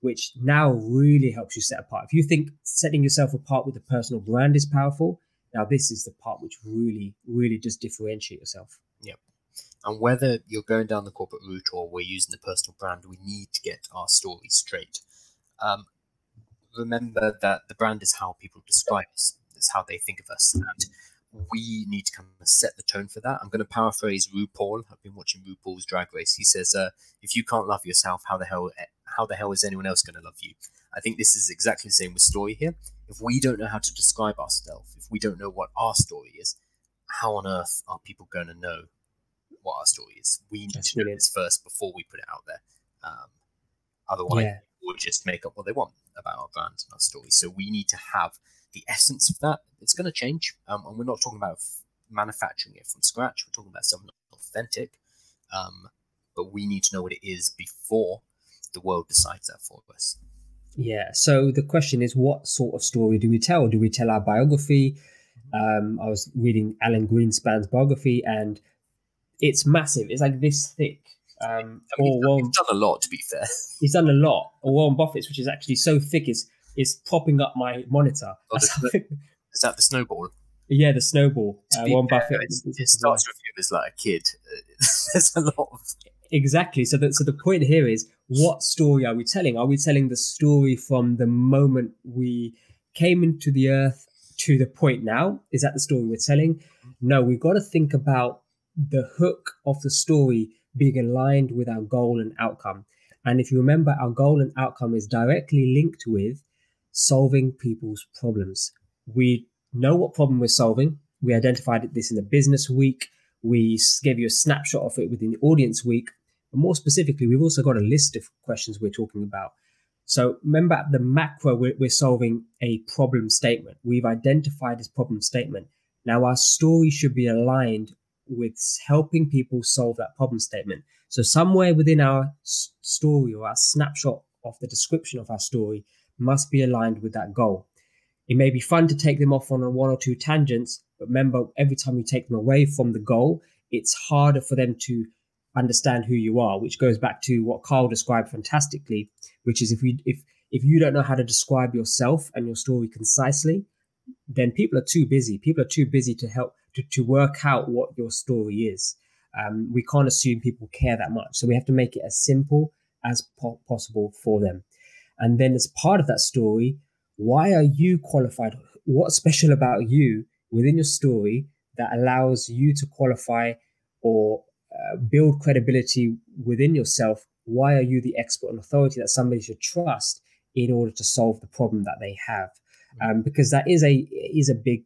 which now really helps you set apart. If you think setting yourself apart with a personal brand is powerful, now this is the part which really, really does differentiate yourself. Yep. And whether you're going down the corporate route or we're using the personal brand, we need to get our story straight. Um, remember that the brand is how people describe us, it's how they think of us. And we need to kind of set the tone for that. I'm going to paraphrase RuPaul. I've been watching RuPaul's Drag Race. He says, uh, "If you can't love yourself, how the hell how the hell is anyone else going to love you?" I think this is exactly the same with story here. If we don't know how to describe ourselves, if we don't know what our story is, how on earth are people going to know what our story is. We need That's to know this first before we put it out there. Um, otherwise, yeah. we'll just make up what they want about our brand and our story. So we need to have the essence of that. It's going to change, um, and we're not talking about manufacturing it from scratch. We're talking about something authentic, um, but we need to know what it is before the world decides that for us. Yeah. So the question is, what sort of story do we tell? Do we tell our biography? Um, I was reading Alan Greenspan's biography, and it's massive. It's like this thick. Um, I mean, or he's done a lot, to be fair. [LAUGHS] He's done a lot. Or Warren Buffett's, which is actually so thick, is is propping up my monitor. Oh, the, [LAUGHS] is that the snowball? Yeah, the snowball. Uh, Warren fair, Buffett. It starts with him as like a kid. [LAUGHS] There's a lot of exactly. So, the, so the point here is, what story are we telling? Are we telling the story from the moment we came into the earth to the point now? Is that the story we're telling? No, we've got to think about the hook of the story being aligned with our goal and outcome. And if you remember, our goal and outcome is directly linked with solving people's problems. We know what problem we're solving. We identified this in the business week. We gave you a snapshot of it within the audience week. But more specifically, we've also got a list of questions we're talking about. So remember, at the macro, we're, we're solving a problem statement. We've identified this problem statement. Now, our story should be aligned with helping people solve that problem statement. So somewhere within our story or our snapshot of the description of our story must be aligned with that goal. It may be fun to take them off on a one or two tangents, but remember, every time you take them away from the goal, it's harder for them to understand who you are, which goes back to what Carl described fantastically, which is if we if if you don't know how to describe yourself and your story concisely, then people are too busy. People are too busy to help to, to work out what your story is. Um, we can't assume people care that much, so we have to make it as simple as po- possible for them. And then, as part of that story, why are you qualified? What's special about you within your story that allows you to qualify or uh, build credibility within yourself? Why are you the expert and authority that somebody should trust in order to solve the problem that they have? Um, because that is a is a big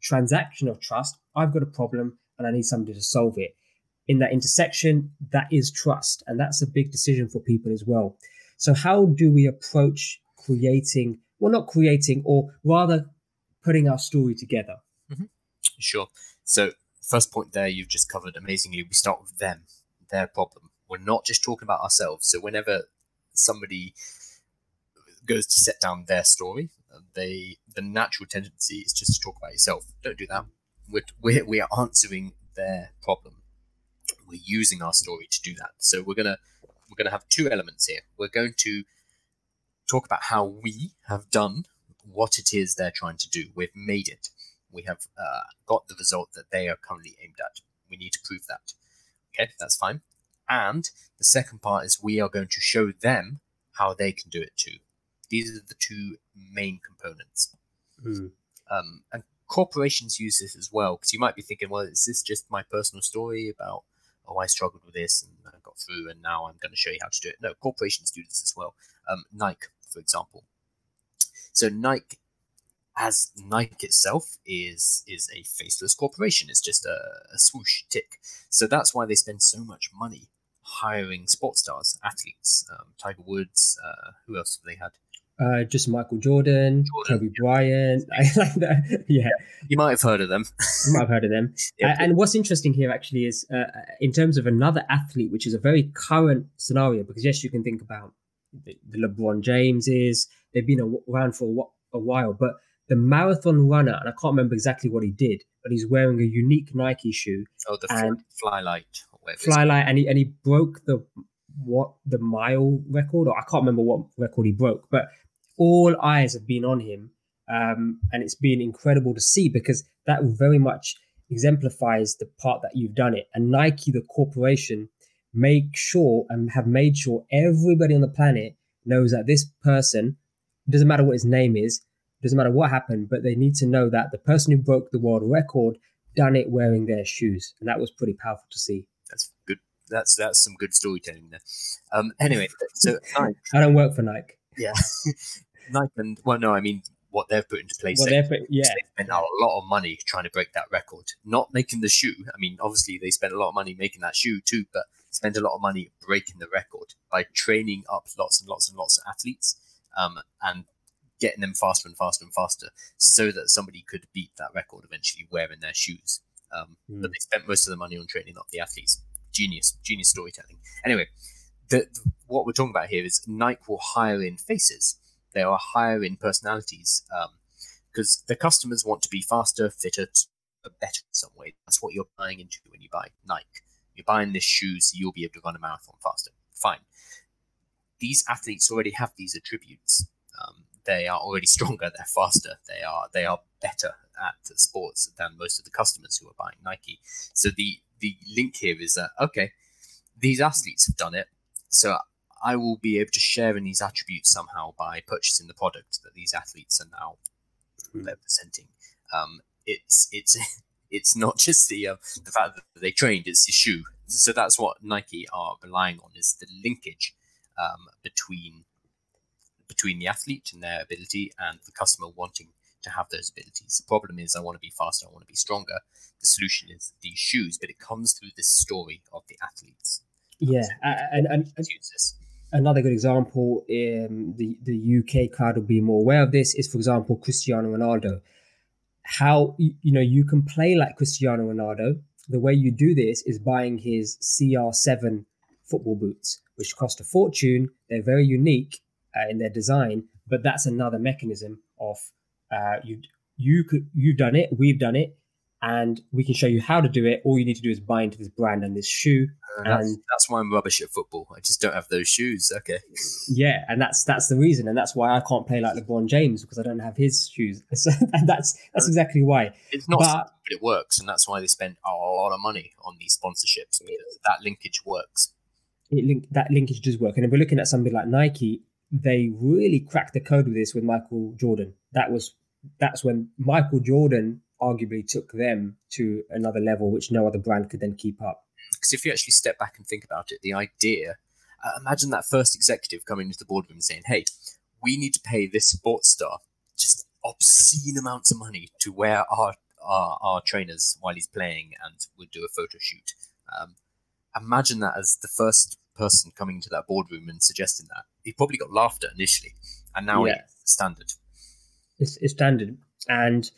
transaction of trust. I've got a problem and I need somebody to solve it. In that intersection, that is trust, and that's a big decision for people as well. So, how do we approach creating, well, not creating, or rather putting our story together? Mm-hmm. Sure. So, first point there you've just covered amazingly. We start with them, their problem. We're not just talking about ourselves. So, whenever somebody goes to set down their story, they the natural tendency is just to talk about yourself. Don't do that. We're, we're, we are answering their problem. We're using our story to do that. So we're gonna we're gonna have two elements here. We're going to talk about how we have done what it is they're trying to do. We've made it. We have uh, got the result that they are currently aimed at. We need to prove that. Okay, that's fine. And the second part is we are going to show them how they can do it too. These are the two main components. Mm. Um, and corporations use this as well because you might be thinking, well, is this just my personal story about, oh, I struggled with this and I got through and now I'm going to show you how to do it? No, corporations do this as well. Um, Nike, for example. So Nike, as Nike itself, is is a faceless corporation. It's just a, a swoosh tick. So that's why they spend so much money hiring sports stars, athletes. Um, Tiger Woods. Uh, who else have they had? Uh, just Michael Jordan, Jordan. Kobe Bryant. [LAUGHS] I like that. [LAUGHS] Yeah, You might have heard of them. you might have heard of them. [LAUGHS] Yeah, and what's interesting here actually is uh, in terms of another athlete, which is a very current scenario, because yes, you can think about the, the LeBron Jameses. They've been around for a, a while, but the marathon runner, and I can't remember exactly what he did, but he's wearing a unique Nike shoe, Oh, the And- flylight. or whatever it's Flylight, and he and he broke the what the mile record, or I can't remember what record he broke, but all eyes have been on him, um, and it's been incredible to see because that very much exemplifies the part that you've done it. And Nike, the corporation, make sure and have made sure everybody on the planet knows that this person doesn't matter what his name is, doesn't matter what happened, but they need to know that the person who broke the world record done it wearing their shoes, and that was pretty powerful to see. That's good. That's that's some good storytelling there. Um, anyway, so Nike, [LAUGHS] I don't work for Nike. yeah, [LAUGHS] Nike, and well, no, I mean what they've put into place. Well, they- they're yeah, they spent a lot of money trying to break that record. Not making the shoe. I mean, obviously they spent a lot of money making that shoe too, but spent a lot of money breaking the record by training up lots and lots and lots of athletes um, and getting them faster and faster and faster, so that somebody could beat that record eventually wearing their shoes. Um, Hmm. But they spent most of the money on training up the athletes. Genius, genius storytelling. Anyway, the, the- what we're talking about here is Nike will hire in faces. They are higher in personalities because the customers want to be faster, fitter, better in some way. That's what you're buying into when you buy Nike. You're buying this shoe so you'll be able to run a marathon faster. Fine. These athletes already have these attributes. Um, they are already [LAUGHS] stronger. They're faster. They are they are better at sports than most of the customers who are buying Nike. So the the link here is that okay, these athletes have done it. So I will be able to share in these attributes somehow by purchasing the product that these athletes are now Hmm. representing. Um, it's it's [LAUGHS] it's not just the uh, the fact that they trained; it's the shoe. So that's what Nike are relying on is the linkage um, between between the athlete and their ability and the customer wanting to have those abilities. The problem is, I want to be faster, I want to be stronger. The solution is these shoes, but it comes through this story of the athletes. yeah. And, and, and this. Another good example, um, the the UK crowd will be more aware of this. Is for example Cristiano Ronaldo. How you, you know you can play like Cristiano Ronaldo, the way you do this is buying his CR7 football boots, which cost a fortune. They're very unique uh, in their design, but that's another mechanism of uh, you you could you've done it, we've done it, and we can show you how to do it. All you need to do is buy into this brand and this shoe. Uh, that's, and that's why I'm rubbish at football. I just don't have those shoes. Okay. Yeah, and that's that's the reason, and that's why I can't play like LeBron James because I don't have his shoes. [LAUGHS] So, and that's that's exactly why. It's not, but, but it works, and that's why they spend a lot of money on these sponsorships because that linkage works. It link that linkage does work, and if we're looking at something like Nike, they really cracked the code with this with Michael Jordan. That was that's when Michael Jordan arguably took them to another level, which no other brand could then keep up. Because if you actually step back and think about it, the idea uh, imagine that first executive coming into the boardroom and saying, hey, we need to pay this sports star just obscene amounts of money to wear our, our, our trainers while he's playing and we'll do a photo shoot. Um, imagine that as the first person coming into that boardroom and suggesting that. He probably got laughter initially, and now yeah. it's standard. It's, it's standard. And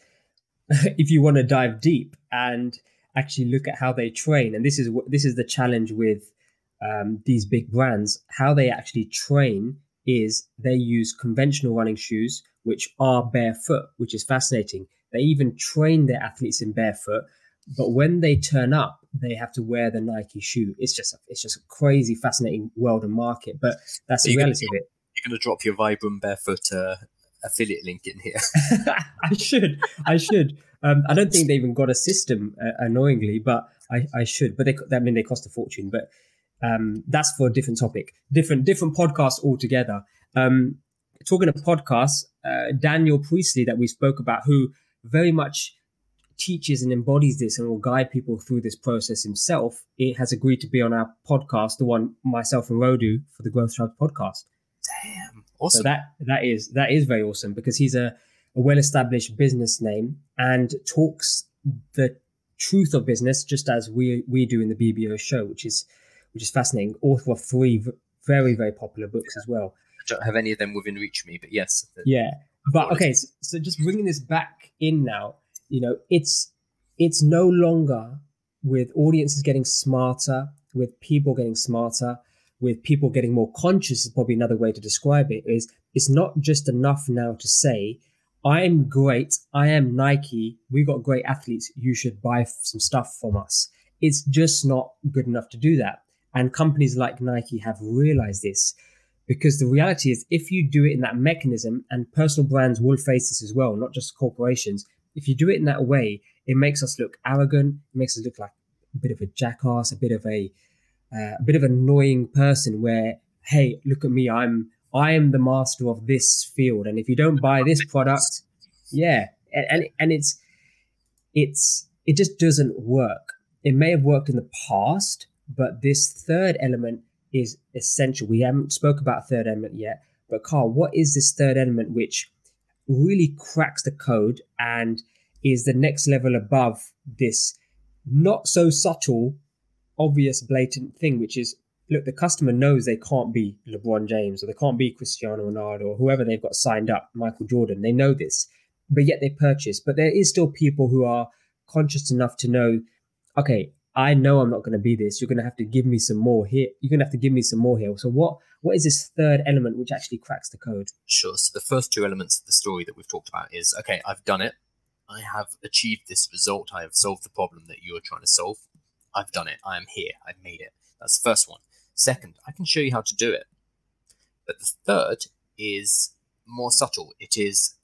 [LAUGHS] if you want to dive deep and actually look at how they train, and this is what this is the challenge with um, these big brands, how they actually train is they use conventional running shoes, which are barefoot, which is fascinating. They even train their athletes in barefoot, but when they turn up, they have to wear the Nike shoe. It's just a, it's just a crazy, fascinating world and market. But that's the reality of it. You're going to drop your Vibram barefoot uh, affiliate link in here. [LAUGHS] I should. I should. Um, I don't think they even got a system, uh, annoyingly, but I, I should. But they, I mean, they cost a fortune. But um, that's for a different topic, different different podcast altogether. Um, talking of podcasts, uh, Daniel Priestley that we spoke about, who very much teaches and embodies this and will guide people through this process himself, it has agreed to be on our podcast, the one myself and Rodu for the Growth Tribe podcast. Awesome! So that that is that is very awesome because he's a, a well-established business name and talks the truth of business just as we we do in the BBO show, which is which is fascinating. Author of three very very popular books as well. I don't have any of them within reach of me, but yes. Yeah, but okay. So, so just bringing this back in now, you know, it's it's no longer with audiences getting smarter, with people getting smarter, with people getting more conscious is probably another way to describe it. Is it's not just enough now to say, I'm great, I am Nike, we got great athletes, you should buy some stuff from us. It's just not good enough to do that. And companies like Nike have realized this because the reality is, if you do it in that mechanism, and personal brands will face this as well, not just corporations, if you do it in that way, it makes us look arrogant, it makes us look like a bit of a jackass, a bit of a, uh, a bit of an annoying person where, hey, look at me, I'm I am the master of this field, and if you don't buy this product, yeah, and and, and it's it's it just doesn't work. It may have worked in the past, but this third element is essential. We haven't spoke about third element yet, but Carl, what is this third element which really cracks the code and is the next level above this not so subtle, obvious, blatant thing, which is look, the customer knows they can't be LeBron James or they can't be Cristiano Ronaldo or whoever they've got signed up, Michael Jordan. They know this, but yet they purchase. But there is still people who are conscious enough to know, okay, I know I'm not going to be this. You're going to have to give me some more here. You're going to have to give me some more here. So what what is this third element which actually cracks the code? Sure. So the first two elements of the story that we've talked about is okay, I've done it. I have achieved this result. I have solved the problem that you are trying to solve. I've done it. I am here. I've made it. That's the first one. Second, I can show you how to do it. But the third is more subtle. It it's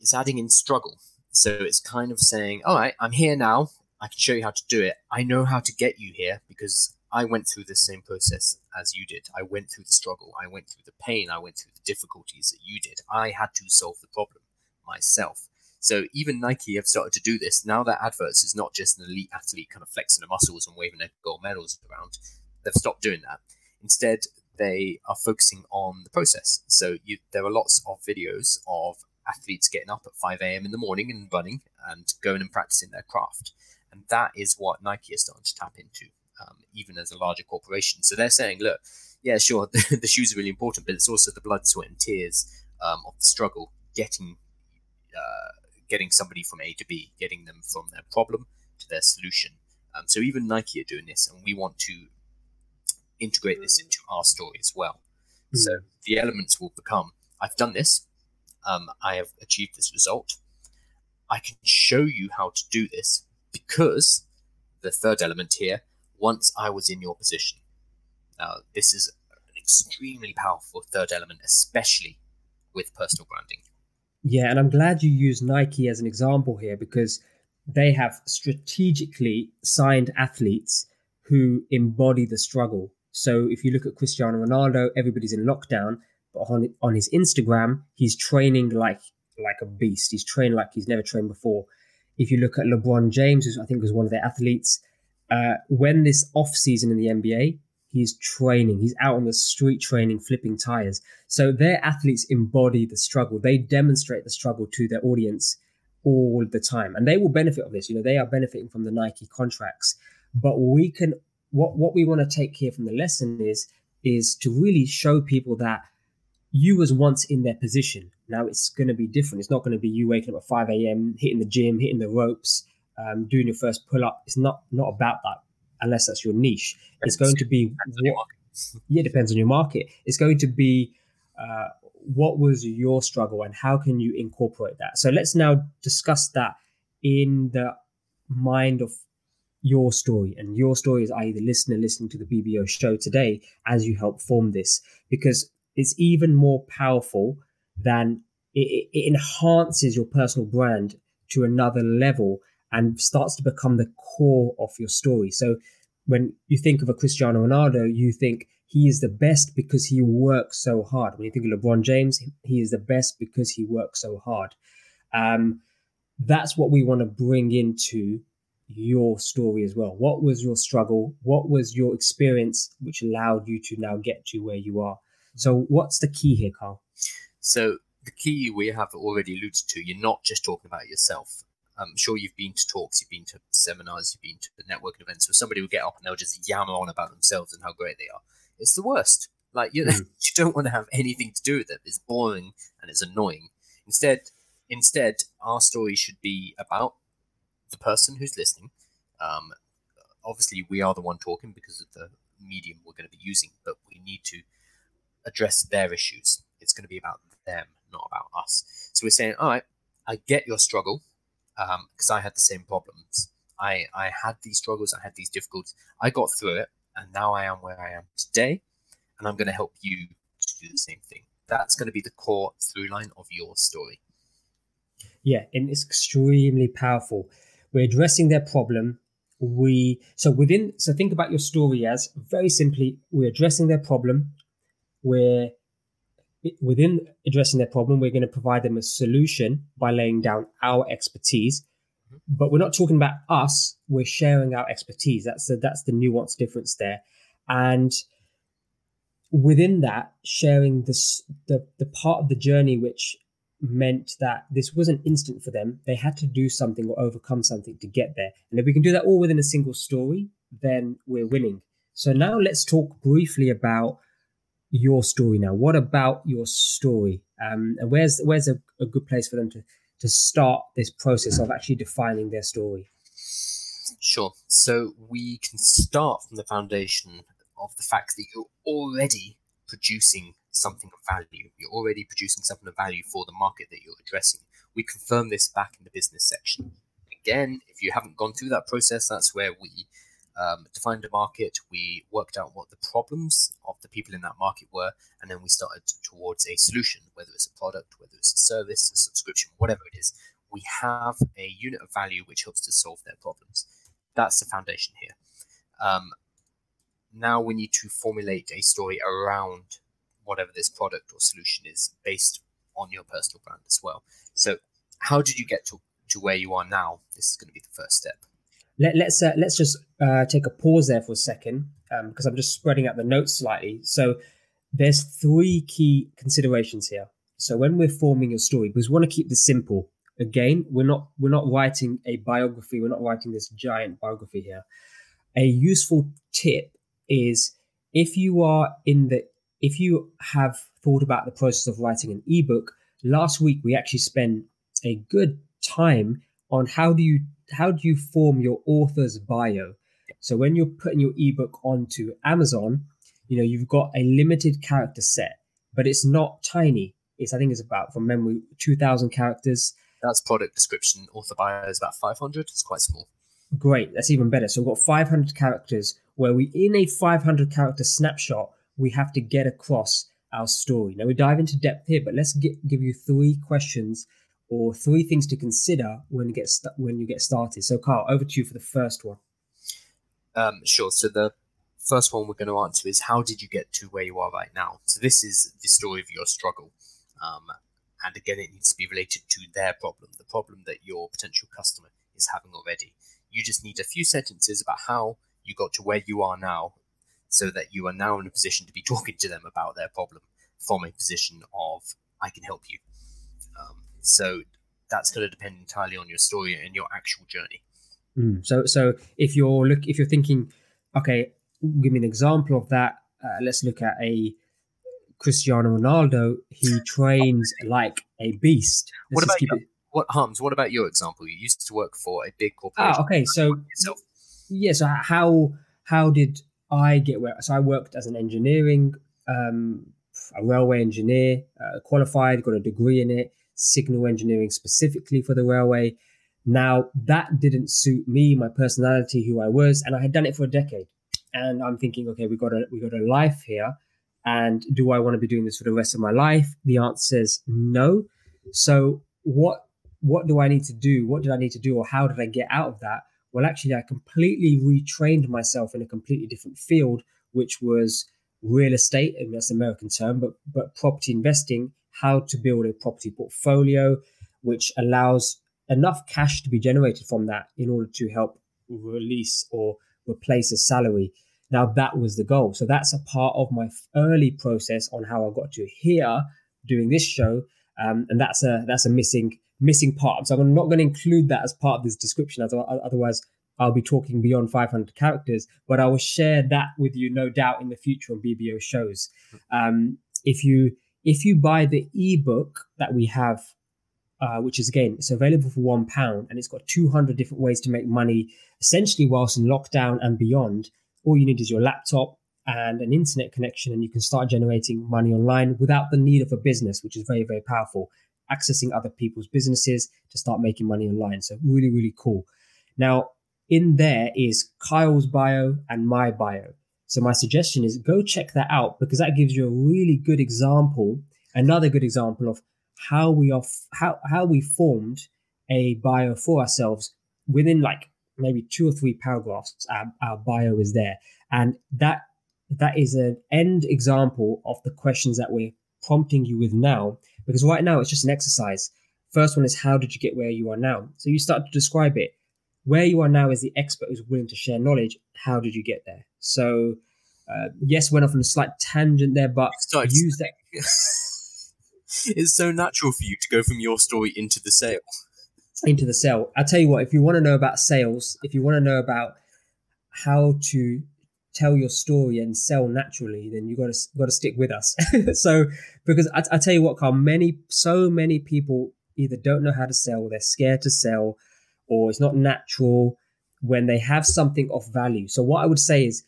is adding in struggle. So it's kind of saying, all right, I'm here now. I can show you how to do it. I know how to get you here because I went through the same process as you did. I went through the struggle. I went through the pain. I went through the difficulties that you did. I had to solve the problem myself. So even Nike have started to do this. Now that adverts is not just an elite athlete kind of flexing their muscles and waving their gold medals around. They've stopped doing that. Instead, they are focusing on the process. So you, there are lots of videos of athletes getting up at 5 a.m. in the morning and running and going and practicing their craft. And that is what Nike is starting to tap into, um, even as a larger corporation. So they're saying, look, yeah, sure, the, [LAUGHS] the shoes are really important, but it's also the blood, sweat, and tears um, of the struggle getting uh, getting somebody from A to B, getting them from their problem to their solution, Um, so even Nike are doing this, and we want to integrate this into our story as well. Mm. So the elements will become: I've done this, um, I have achieved this result. I can show you how to do this because the third element here. Once I was in your position. Now, this is an extremely powerful third element, especially with personal branding. Yeah, and I'm glad you use Nike as an example here because they have strategically signed athletes who embody the struggle. So if you look at Cristiano Ronaldo, everybody's in lockdown, but on on his Instagram, he's training like like a beast. He's training like he's never trained before. If you look at LeBron James, who I think was one of their athletes, uh, when this off season in the NBA, he's training. He's out on the street training, flipping tires. So their athletes embody the struggle. They demonstrate the struggle to their audience all the time, and they will benefit of this. You know, they are benefiting from the Nike contracts. But we can what what we want to take here from the lesson is is to really show people that you was once in their position. Now it's going to be different. It's not going to be you waking up at 5 a.m., hitting the gym, hitting the ropes, um, doing your first pull up. It's not not about that unless that's your niche. It's going to be what, yeah, depends on your market. It's going to be uh, what was your struggle and how can you incorporate that. So let's now discuss that in the mind of your story and your story is i.e. the listener listening to the BBO show today as you help form this because it's even more powerful than it, it enhances your personal brand to another level and starts to become the core of your story. So when you think of a Cristiano Ronaldo, you think he is the best because he works so hard. When you think of LeBron James, he is the best because he works so hard. Um, that's what we want to bring into your story as well. What was your struggle? What was your experience which allowed you to now get to where you are? So, what's the key here, Carl? So, the key we have already alluded to, you're not just talking about yourself. I'm sure you've been to talks, you've been to seminars, you've been to networking events where somebody will get up and they'll just yammer on about themselves and how great they are. It's the worst. Like you, [LAUGHS] mm. you don't want to have anything to do with it. It's boring and it's annoying. Instead, instead, our story should be about the person who's listening. Um, obviously, we are the one talking because of the medium we're going to be using, but we need to address their issues. It's going to be about them, not about us. So we're saying, all right, I get your struggle because um, I had the same problems. I, I had these struggles, I had these difficulties. I got through it, and now I am where I am today, and I'm going to help you to do the same thing. That's going to be the core through line of your story. Yeah, and it's extremely powerful. We're addressing their problem. We so within so think about your story as very simply, we're addressing their problem. We're within addressing their problem, we're going to provide them a solution by laying down our expertise. Mm-hmm. But we're not talking about us. We're sharing our expertise. That's the that's the nuance difference there, and within that, sharing this the the part of the journey which meant that this wasn't instant for them. They had to do something or overcome something to get there. And if we can do that all within a single story, then we're winning. So now let's talk briefly about your story now. What about your story? Um, and where's where's a, a good place for them to to start this process of actually defining their story? Sure. So we can start from the foundation of the fact that you're already producing something of value. You're already producing something of value for the market that you're addressing. We confirm this back in the business section. Again, if you haven't gone through that process, that's where we um, defined a market, we worked out what the problems of the people in that market were, and then we started towards a solution, whether it's a product, whether it's a service, a subscription, whatever it is. We have a unit of value which helps to solve their problems. That's the foundation here. Um, now we need to formulate a story around whatever this product or solution is based on your personal brand as well. So, how did you get to, to where you are now? This is going to be the first step. Let, let's uh, let's just uh, take a pause there for a second because um, I'm just spreading out the notes slightly. So there's three key considerations here. So when we're forming your story, because we want to keep this simple. Again, we're not we're not writing a biography. We're not writing this giant biography here. A useful tip is if you are in the if you have thought about the process of writing an ebook. Last week we actually spent a good time on how do you how do you form your author's bio. So when you're putting your ebook onto Amazon, you know you've got a limited character set, but it's not tiny. It's I think it's about from memory two thousand characters. That's product description. Author bio is about five hundred. It's quite small. Great, that's even better. So we've got five hundred characters where we in a five hundred character snapshot we have to get across our story. Now we dive into depth here, but let's get, give you three questions or three things to consider when you get st- when you get started. So, Carl, over to you for the first one. Um, sure. So the first one we're going to answer is how did you get to where you are right now? So this is the story of your struggle, um, and again, it needs to be related to their problem, the problem that your potential customer is having already. You just need a few sentences about how you got to where you are now so that you are now in a position to be [LAUGHS] talking to them about their problem from a position of I can help you. Um, so that's going to depend entirely on your story and your actual journey. Mm. So, so if you're look, if you're thinking, okay, give me an example of that. Uh, let's look at a Cristiano Ronaldo. He trains like a beast. Let's what about your, what harms? What about your example? You used to work for a big corporation. Ah, okay. So, yeah. So how how did I get where? So I worked as an engineering, um, a railway engineer, uh, qualified, got a degree in it, signal engineering specifically for the railway. Now that didn't suit me, my personality, who I was, and I had done it for a decade. And I'm thinking, okay, we got a we got a life here, and do I want to be doing this for the rest of my life? The answer is no. So what what do I need to do? What did I need to do, or how did I get out of that? Well, actually, I completely retrained myself in a completely different field, which was real estate, and that's an American term, but but property investing, how to build a property portfolio, which allows enough cash to be generated from that in order to help release or replace a salary. Now that was the goal. So that's a part of my early process on how I got to here doing this show, um, and that's a that's a missing missing part. So I'm not going to include that as part of this description, otherwise I'll be talking beyond 500 characters. But I will share that with you, no doubt, in the future on BBO shows. Um, if you if you buy the ebook that we have, uh, which is again it's available for one pound, and it's got 200 different ways to make money, essentially whilst in lockdown and beyond. All you need is your laptop and an internet connection, and you can start generating money online without the need of a business, which is very very powerful accessing other people's businesses to start making money online. So really, really cool. Now, in there is Kyle's bio and my bio. So my suggestion is go check that out because that gives you a really good example, another good example of how we are how how we formed a bio for ourselves within like maybe two or three paragraphs. Our, our bio is there, and that that is an end example of the questions that we're prompting you with now because right now it's just an exercise. First one is how did you get where you are now? So you start to describe it. Where you are now is the expert who's willing to share knowledge. How did you get there? So, uh, yes, went off on a slight tangent there, but use that. [LAUGHS] it's so natural for you to go from your story into the sale. Into the sale. I'll tell you what, if you want to know about sales, if you want to know about how to tell your story and sell naturally, then you got to got to stick with us. [LAUGHS] so, because I, I tell you what, Carl, many so many people either don't know how to sell, they're scared to sell, or it's not natural when they have something of value. So, what I would say is,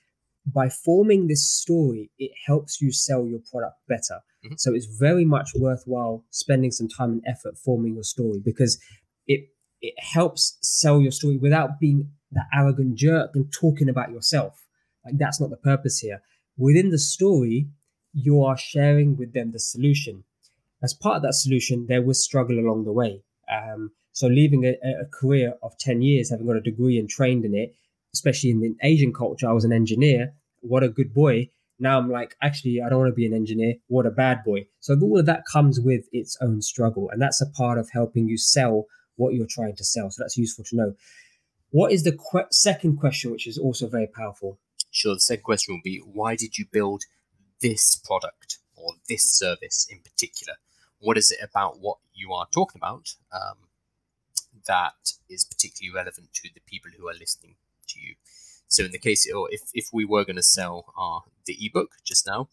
by forming this story, it helps you sell your product better. Mm-hmm. So, it's very much worthwhile spending some time and effort forming your story because it it helps sell your story without being that arrogant jerk and talking about yourself like that's not the purpose here. Within the story, you are sharing with them the solution. As part of that solution, there was struggle along the way. Um, so leaving a, a, career of 10 years, having got a degree and trained in it, especially in the Asian culture, I was an engineer. What a good boy. Now I'm like, actually, I don't want to be an engineer. What a bad boy. So all of that comes with its own struggle. And that's a part of helping you sell what you're trying to sell. So that's useful to know. What is the que- second question, which is also very powerful? Sure. The second question will be why did you build this product or this service in particular? What is it about what you are talking about um, that is particularly relevant to the people who are listening to you? So, in the case, or if, if we were going to sell our the ebook just now,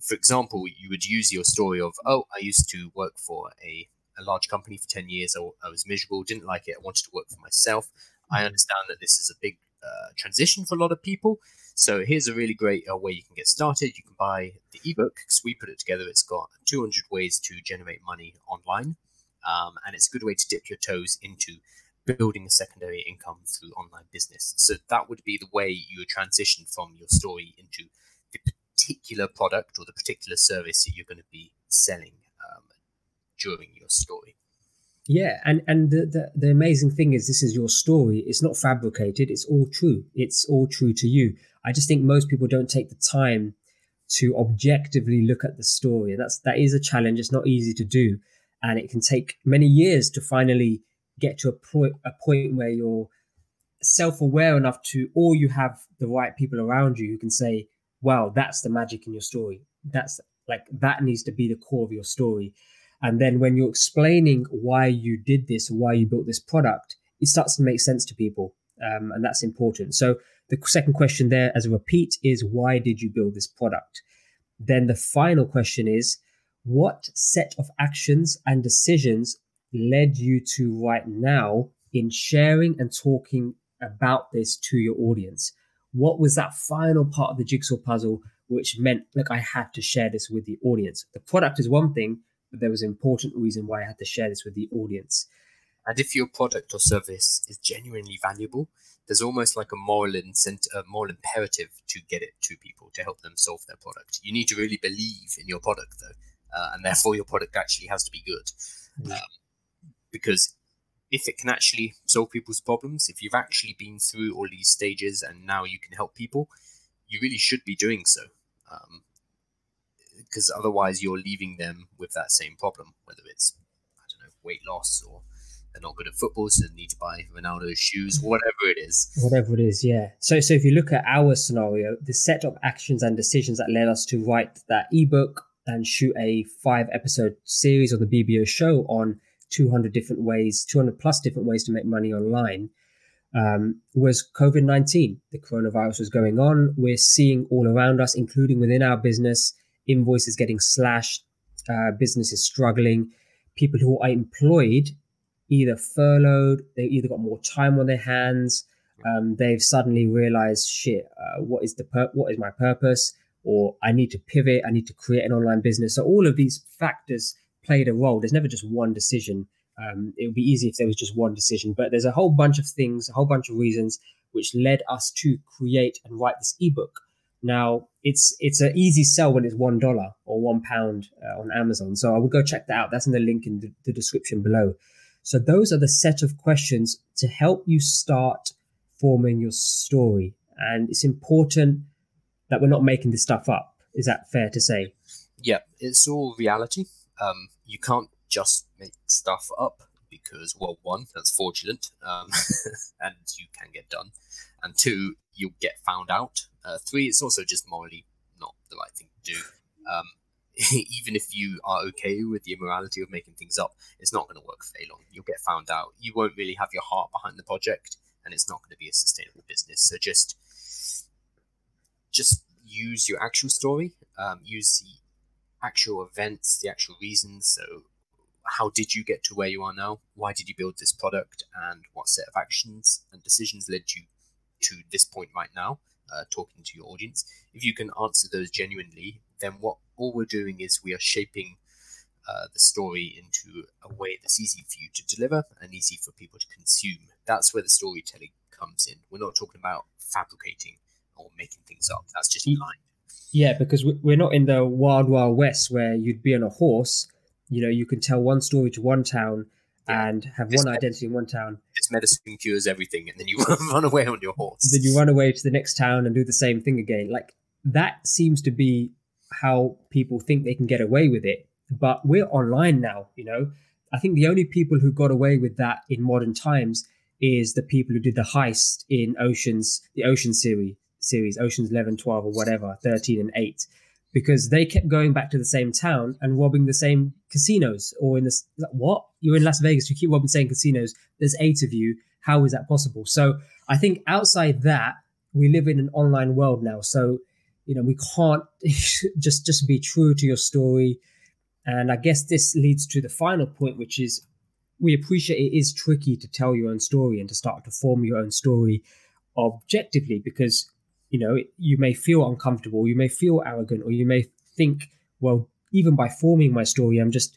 for example, you would use your story of, oh, I used to work for a a large company for 10 years. I, I was miserable, didn't like it. I wanted to work for myself. I mm-hmm. understand that this is a big uh, transition for a lot of people. So here's a really great uh, way you can get started. You can buy the ebook because we put it together. It's got 200 ways to generate money online, um, and it's a good way to dip your toes into building a secondary income through online business. So that would be the way you transition from your story into the particular product or the particular service that you're going to be selling um, during your story. Yeah, and and the, the, the amazing thing is this is your story. It's not fabricated. It's all true. It's all true to you. I just think most people don't take the time to objectively look at the story. That's that is a challenge. It's not easy to do, and it can take many years to finally get to a point a point where you're self-aware enough to or you have the right people around you who can say wow that's the magic in your story. That's like that needs to be the core of your story. And then when you're explaining why you did this why you built this product it starts to make sense to people um, and that's important. So the second question there as a repeat is why did you build this product? Then the final question is what set of actions and decisions led you to right now in sharing and talking about this to your audience? What was that final part of the jigsaw puzzle which meant, look, I had to share this with the audience? The product is one thing, but there was an important reason why I had to share this with the audience. And if your product or service is genuinely valuable, there's almost like a moral incent- a moral imperative to get it to people to help them solve their product. You need to really believe in your product, though, uh, and therefore your product actually has to be good. Mm-hmm. Um, because if it can actually solve people's problems, if you've actually been through all these stages and now you can help people, you really should be doing so. Um, because otherwise, you're leaving them with that same problem, whether it's I don't know weight loss or they're not good at football, so they need to buy Ronaldo's shoes, whatever it is. Whatever it is, yeah. So, so if you look at our scenario, the set of actions and decisions that led us to write that ebook and shoot a five episode series on the BBO show on 200 different ways, 200 plus different ways to make money online, um, was COVID 19. The coronavirus was going on. We're seeing all around us, including within our business, invoices getting slashed, uh, businesses struggling, people who are employed either furloughed, they either got more time on their hands, um, they've suddenly realized, shit, uh, what is the pur- what is my purpose? Or I need to pivot, I need to create an online business. So all of these factors played a role. There's never just one decision. Um, it would be easy if there was just one decision, but there's a whole bunch of things, a whole bunch of reasons which led us to create and write this ebook. Now it's it's an easy sell when it's one dollar or one pound uh, on Amazon. So I would go check that out. That's in the link in the, the description below. So those are the set of questions to help you start forming your story. And it's important that we're not making this stuff up. Is that fair to say? Yeah, it's all reality um, you can't just make stuff up because, well, one, that's fraudulent, um, [LAUGHS] and you can get done, and two, you'll get found out. Uh, three, it's also just morally not the right thing to do. Um, [LAUGHS] even if you are okay with the immorality of making things up, it's not going to work for very long. You'll get found out. You won't really have your heart behind the project, and it's not going to be a sustainable business. So just, just use your actual story. Um, use the actual events, the actual reasons. So, how did you get to where you are now? Why did you build this product? And what set of actions and decisions led you to this point right now, uh, talking to your audience? If you can answer those genuinely, then what all we're doing is we are shaping uh, the story into a way that's easy for you to deliver and easy for people to consume. That's where the storytelling comes in. We're not talking about fabricating or making things up. That's just blind. Yeah, because we're not in the wild, wild west where you'd be on a horse. You know, you can tell one story to one town yeah. and have this one identity in one town. This medicine cures everything, and then you [LAUGHS] run away on your horse. Then you run away to the next town and do the same thing again. Like that seems to be how people think they can get away with it. But we're online now, you know. I think the only people who got away with that in modern times is the people who did the heist in Oceans, the Ocean series, series, Oceans 11, 12, or whatever, 13 and 8, because they kept going back to the same town and robbing the same casinos. Or in this, what? You're in Las Vegas, you keep robbing the same casinos. There's eight of you. How is that possible? So I think outside that, we live in an online world now. So, you know, we can't [LAUGHS] just just be true to your story. And I guess this leads to the final point, which is we appreciate it is tricky to tell your own story and to start to form your own story objectively because you know you may feel uncomfortable you may feel arrogant or you may think well even by forming my story i'm just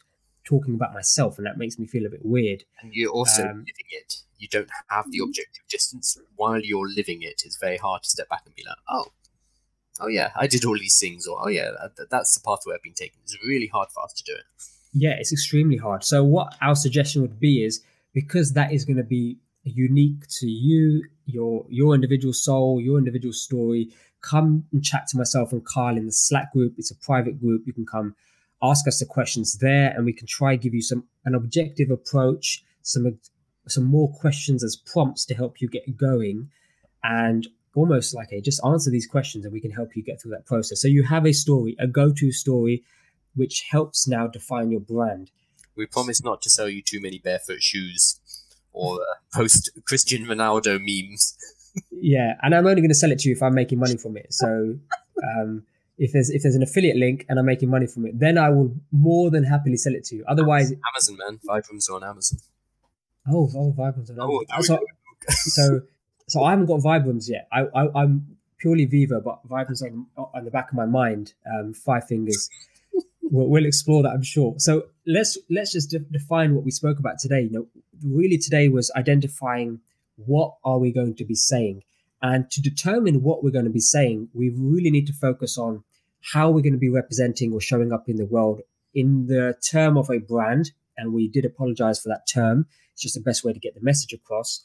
talking about myself and that makes me feel a bit weird And you're also Um, living it. You don't have the objective distance. While you're living it, it's very hard to step back and be like, oh, oh yeah, I did all these things, or oh yeah, that, that's the pathway I've been taking. It's really hard for us to do it. yeah it's extremely hard so what our suggestion would be is because that is going to be unique to you your your individual soul your individual story. Come and chat to myself and carl in the slack group. It's a private group. You can come ask us the questions there and we can try give you some an objective approach some some more questions as prompts to help you get going and almost like a just answer these questions and we can help you get through that process. So you have a story a go-to story which helps now define your brand. We promise not to sell you too many barefoot shoes or uh, post Cristiano Ronaldo memes. yeah and i'm only going to sell it to you if i'm making money from it so um if there's if there's an affiliate link and i'm making money from it then i will more than happily sell it to you otherwise Amazon, man. Vibrams are on Amazon. oh oh vibrams are Oh, nice. so, so so i haven't got vibrams yet i, I i'm purely Vivo but vibrams on on the back of my mind um five fingers we'll, we'll explore that i'm sure so let's let's just de- define what we spoke about today you know really today was identifying what are we going to be saying. And to determine what we're going to be saying we really need to focus on how we're going to be representing or showing up in the world in the term of a brand. And we did apologize for that term. It's just the best way to get the message across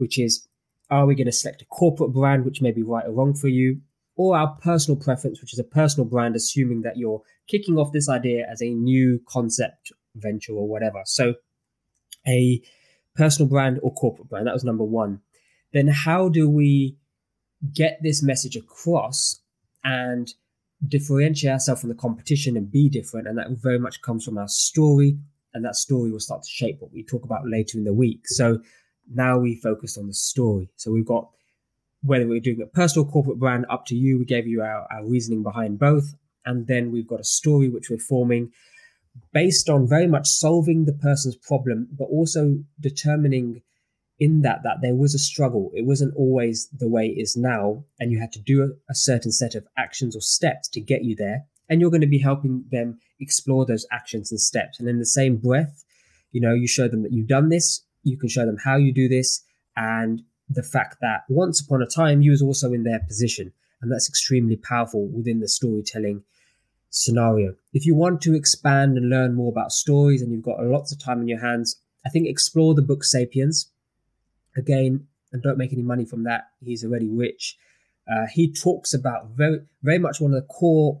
which is are we going to select a corporate brand which may be right or wrong for you or our personal preference which is a personal brand assuming that you're kicking off this idea as a new concept venture or whatever. So a personal brand or corporate brand. That was number one. Then how do we get this message across and differentiate ourselves from the competition and be different? And that very much comes from our story and that story will start to shape what we talk about later in the week. So now we focused on the story. So we've got whether we're doing a personal corporate brand up to you. We gave you our, our reasoning behind both. And then we've got a story which we're forming based on very much solving the person's problem but also determining in that that there was a struggle. It wasn't always the way it is now and you had to do a, a certain set of actions or steps to get you there and you're going to be helping them explore those actions and steps. And in the same breath you know you show them that you've done this you can show them how you do this and the fact that once upon a time you was also in their position and that's extremely powerful within the storytelling scenario. If you want to expand and learn more about stories and you've got lots of time in your hands i think explore the book sapiens. Again and don't make any money from that. He's already rich. Uh, he talks about very very much one of the core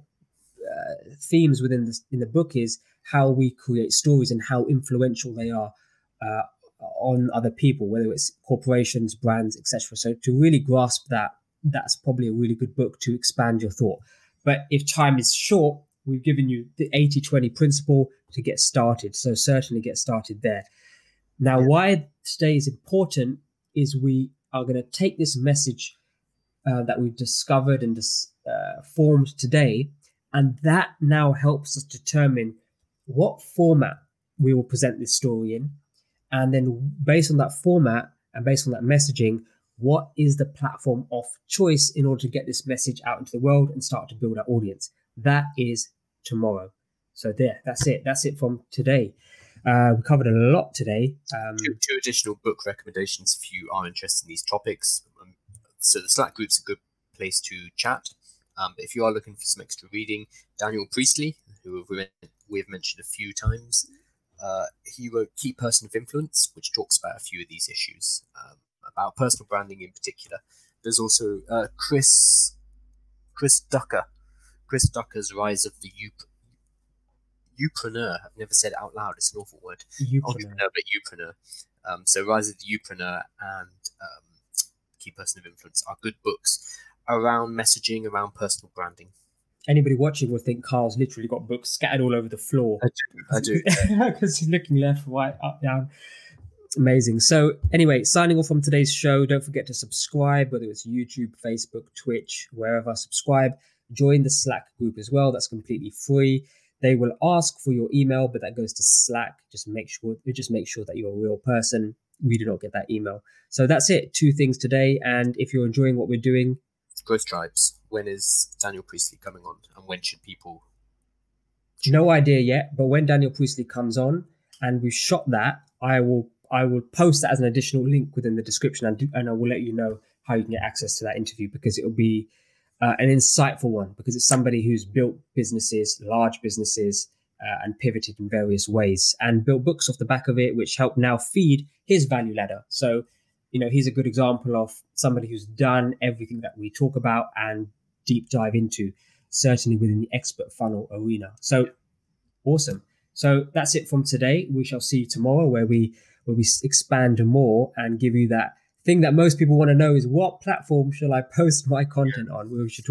uh, themes within in the book is how we create stories and how influential they are uh, on other people whether it's corporations brands etc so to really grasp that that's probably a really good book to expand your thought but if time is short we've given you the 80-20 principle to get started. So certainly get started there. Now, why today is important is we are going to take this message uh, that we've discovered and dis- uh, formed today, and that now helps us determine what format we will present this story in. And then, based on that format and based on that messaging, what is the platform of choice in order to get this message out into the world and start to build our audience? That is tomorrow. So, there, that's it. That's it from today. Uh, we covered a lot today. Um, Two, two additional book recommendations if you are interested in these topics. Um, so the Slack group's a good place to chat. Um, but if you are looking for some extra reading, Daniel Priestley, who we have mentioned a few times, uh, he wrote Key Person of Influence, which talks about a few of these issues, um, about personal branding in particular. There's also uh, Chris Chris Ducker, Chris Ducker's Rise of the Up- Youpreneur. I've never said it out loud. It's an awful word. you Entrepreneur, but Youpreneur. Um, so Rise of the Youpreneur and um, Key Person of Influence are good books around messaging, around personal branding. Anybody watching will think Carl's literally got books scattered all over the floor. I do. because [LAUGHS] he's looking left, right, up, down. Amazing. So, anyway, signing off from today's show. Don't forget to subscribe, whether it's YouTube, Facebook, Twitch, wherever. Subscribe. Join the Slack group as well. That's completely free. They will ask for your email, but that goes to Slack. Just make sure just make sure that you're a real person. We do not get that email. So that's it. Two things today. And if you're enjoying what we're doing, Growth Tribes. When is Daniel Priestley coming on, and when should people? no idea yet. But when Daniel Priestley comes on and we've shot that, I will I will post that as an additional link within the description, and, do, and I will let you know how you can get access to that interview because it will be uh, an insightful one because it's somebody who's built businesses, large businesses, uh, and pivoted in various ways and built books off the back of it, which help now feed his value ladder. So, you know, he's a good example of somebody who's done everything that we talk about and deep dive into, certainly within the expert funnel arena. So, awesome. So that's it from today. We shall see you tomorrow, where we where we expand more and give you that thing that most people want to know is what platform shall I post my content on? We should talk